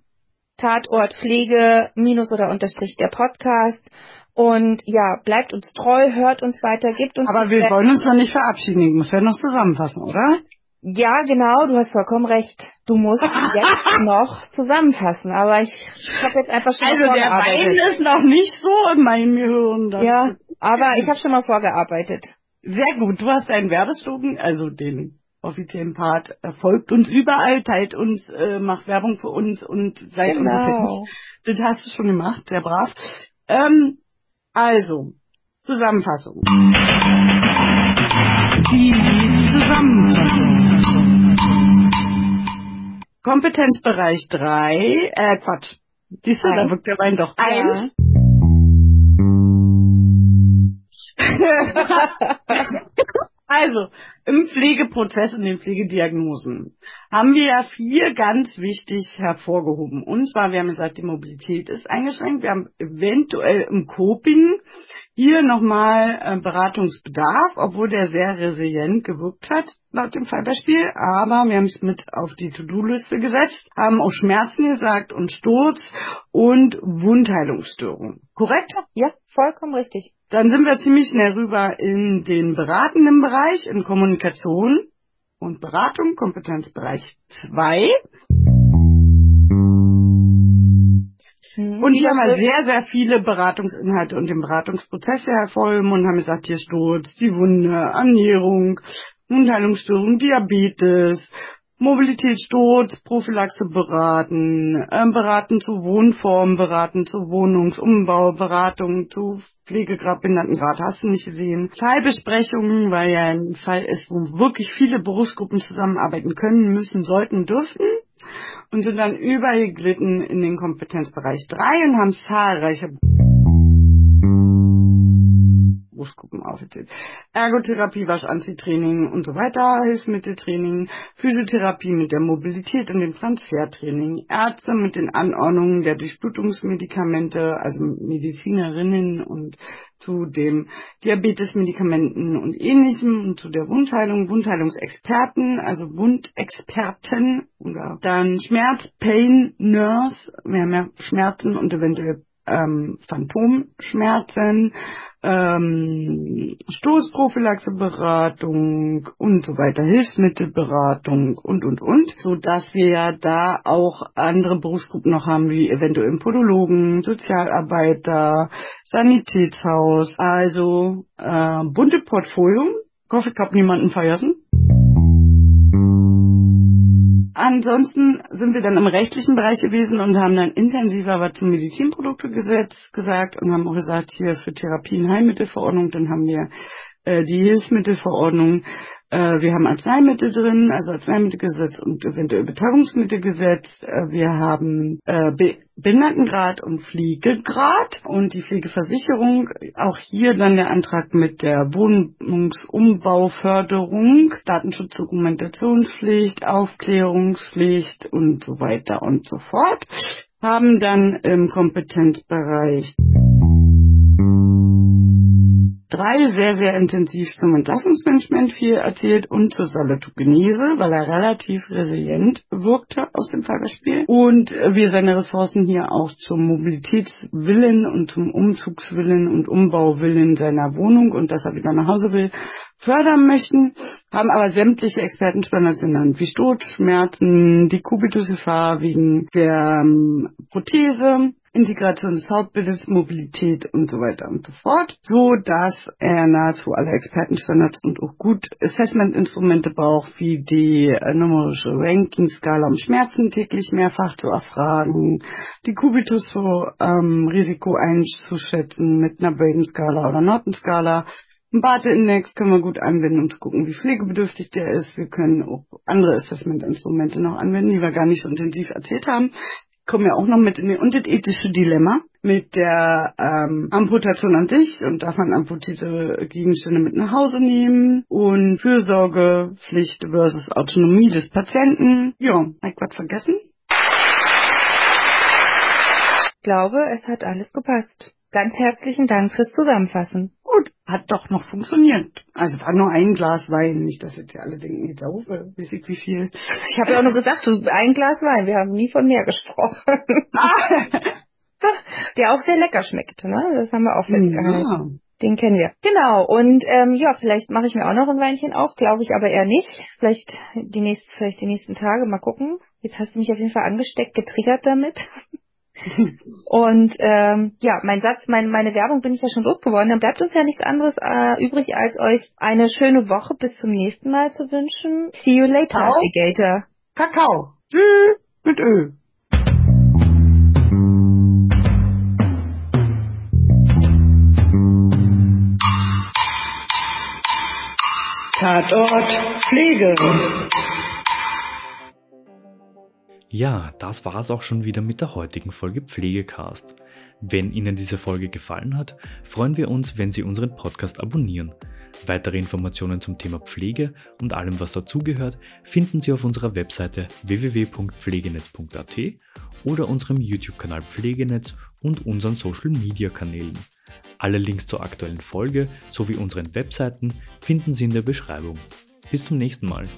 Tatort Pflege minus oder unterstrich der Podcast. Und ja, bleibt uns treu, hört uns weiter, gebt uns Aber wir Feedback. wollen uns noch nicht verabschieden. Ich muss ja noch zusammenfassen, oder? Ja, genau, du hast vollkommen recht. Du musst jetzt noch zusammenfassen, aber ich habe jetzt einfach schon Also der Wein ist noch nicht so in meinem Gehirn. Das Ja, aber ich habe schon mal vorgearbeitet. Sehr gut, du hast deinen Werbeslogan, also den offiziellen Part, äh, folgt uns überall, teilt uns, äh, macht Werbung für uns und seid Genau. Fans. Das hast du schon gemacht, sehr brav. Ähm, also, Zusammenfassung. Die Zusammenfassung. Kompetenzbereich 3, äh, Quatsch. Siehst du, da Eins. wirkt der Wein doch Ja. Also, im Pflegeprozess und den Pflegediagnosen haben wir ja vier ganz wichtig hervorgehoben. Und zwar, wir haben gesagt, die Mobilität ist eingeschränkt. Wir haben eventuell im Coping hier nochmal äh, Beratungsbedarf, obwohl der sehr resilient gewirkt hat, laut dem Fallbeispiel. Aber wir haben es mit auf die To-Do-Liste gesetzt, haben auch Schmerzen gesagt und Sturz und Wundheilungsstörung. Korrekt? Ja, vollkommen richtig. Dann sind wir ziemlich schnell rüber in den beratenden Bereich, in Kommunikation und Beratung, Kompetenzbereich 2. Mhm. Und hier haben wir sehr, sehr viele Beratungsinhalte und den Beratungsprozess hervorgehoben und haben gesagt, hier Sturz, die Wunde, Ernährung, Wundheilungsstörung, Diabetes, Mobilitätssturz, Prophylaxe beraten, ähm, beraten zu Wohnformen, beraten zu Wohnungsumbau, Beratung zu Pflegegrad, Behindertengrad, hast du nicht gesehen. Fallbesprechungen, weil ja ein Fall ist, wo wirklich viele Berufsgruppen zusammenarbeiten können, müssen, sollten, dürfen und sind dann übergeglitten in den Kompetenzbereich 3 und haben zahlreiche Berufsgruppen aufgezählt. Ergotherapie, Waschanziehtraining und so weiter, Hilfsmitteltraining, Physiotherapie mit der Mobilität und dem Transfertraining, Ärzte mit den Anordnungen der Durchblutungsmedikamente, also Medizinerinnen und zu dem Diabetesmedikamenten und ähnlichem und zu der Wundheilung, Wundheilungsexperten, also Wundexperten oder dann Schmerz, Pain, Nurse, wir haben ja Schmerzen und eventuell ähm, Phantomschmerzen, ähm, Stoßprophylaxeberatung und so weiter, Hilfsmittelberatung und, und, und, so dass wir ja da auch andere Berufsgruppen noch haben, wie eventuell Podologen, Sozialarbeiter, Sanitätshaus, also äh, bunte Portfolio. Ich hoffe, ich habe niemanden vergessen. Ansonsten sind wir dann im rechtlichen Bereich gewesen und haben dann intensiver was zum Medizinproduktegesetz gesagt und haben auch gesagt, hier für Therapien Heilmittelverordnung, dann haben wir äh, die Hilfsmittelverordnung wir haben Arzneimittel drin, also Arzneimittelgesetz und eventuell Betäubungsmittelgesetz. Äh, wir haben äh, Be Behindertengrad und Pflegegrad und die Pflegeversicherung. Auch hier dann der Antrag mit der Wohnungsumbbauförderung, Datenschutzdokumentationspflicht, Aufklärungspflicht und so weiter und so fort. Haben dann im Kompetenzbereich drei sehr, sehr intensiv zum Entlassungsmanagement viel erzählt und zur Salutogenese, weil er relativ resilient wirkte aus dem Fallbeispiel. Und wir seine Ressourcen hier auch zum Mobilitätswillen und zum Umzugswillen und Umbauwillen seiner Wohnung und dass er wieder nach Hause will, fördern möchten, haben aber sämtliche Expertenstandards genannt, wie Sturzschmerzen, die Kubitusgefahr wegen der ähm, Prothese, Integration des Hauptbildes, Mobilität und so weiter und so fort, so dass er nahezu alle Expertenstandards und auch gut Assessment-Instrumente braucht, wie die äh, numerische Ranking-Skala, um Schmerzen täglich mehrfach zu erfragen, die Kubitus so ähm, Risiko einzuschätzen mit einer Braden-Skala oder Norton-Skala, ein Barte-Index können wir gut anwenden, um zu gucken, wie pflegebedürftig der ist. Wir können auch andere Assessment-Instrumente noch anwenden, die wir gar nicht so intensiv erzählt haben kommen ja auch noch mit in die, und das ethische Dilemma mit der ähm, Amputation an sich und darf man amputierte Gegenstände mit nach Hause nehmen und Fürsorgepflicht versus Autonomie des Patienten. Ja, hab ich was vergessen? Ich glaube, es hat alles gepasst. Ganz herzlichen Dank fürs Zusammenfassen. Gut, hat doch noch funktioniert. Also war nur ein Glas Wein, nicht, dass jetzt alle denken, jetzt auf, weiß ich wie viel. Ich habe ja auch nur gesagt, du, ein Glas Wein, wir haben nie von mehr gesprochen. Der auch sehr lecker schmeckt, ne? Das haben wir auch festgehalten. Ja. Den kennen wir. Genau. Und ähm, ja, vielleicht mache ich mir auch noch ein Weinchen auf, glaube ich aber eher nicht. Vielleicht die nächsten, vielleicht die nächsten Tage, mal gucken. Jetzt hast du mich auf jeden Fall angesteckt, getriggert damit. Und ähm, ja, mein Satz, mein, meine Werbung bin ich ja schon losgeworden. Dann bleibt uns ja nichts anderes äh, übrig, als euch eine schöne Woche bis zum nächsten Mal zu wünschen. See you later, Alligator. Kakao. Tschüss mit Ö. Tatort Pflege. Ja, das war's auch schon wieder mit der heutigen Folge Pflegecast. Wenn Ihnen diese Folge gefallen hat, freuen wir uns, wenn Sie unseren Podcast abonnieren. Weitere Informationen zum Thema Pflege und allem, was dazugehört, finden Sie auf unserer Webseite www.pflegenetz.at oder unserem YouTube-Kanal Pflegenetz und unseren Social-Media-Kanälen. Alle Links zur aktuellen Folge sowie unseren Webseiten finden Sie in der Beschreibung. Bis zum nächsten Mal.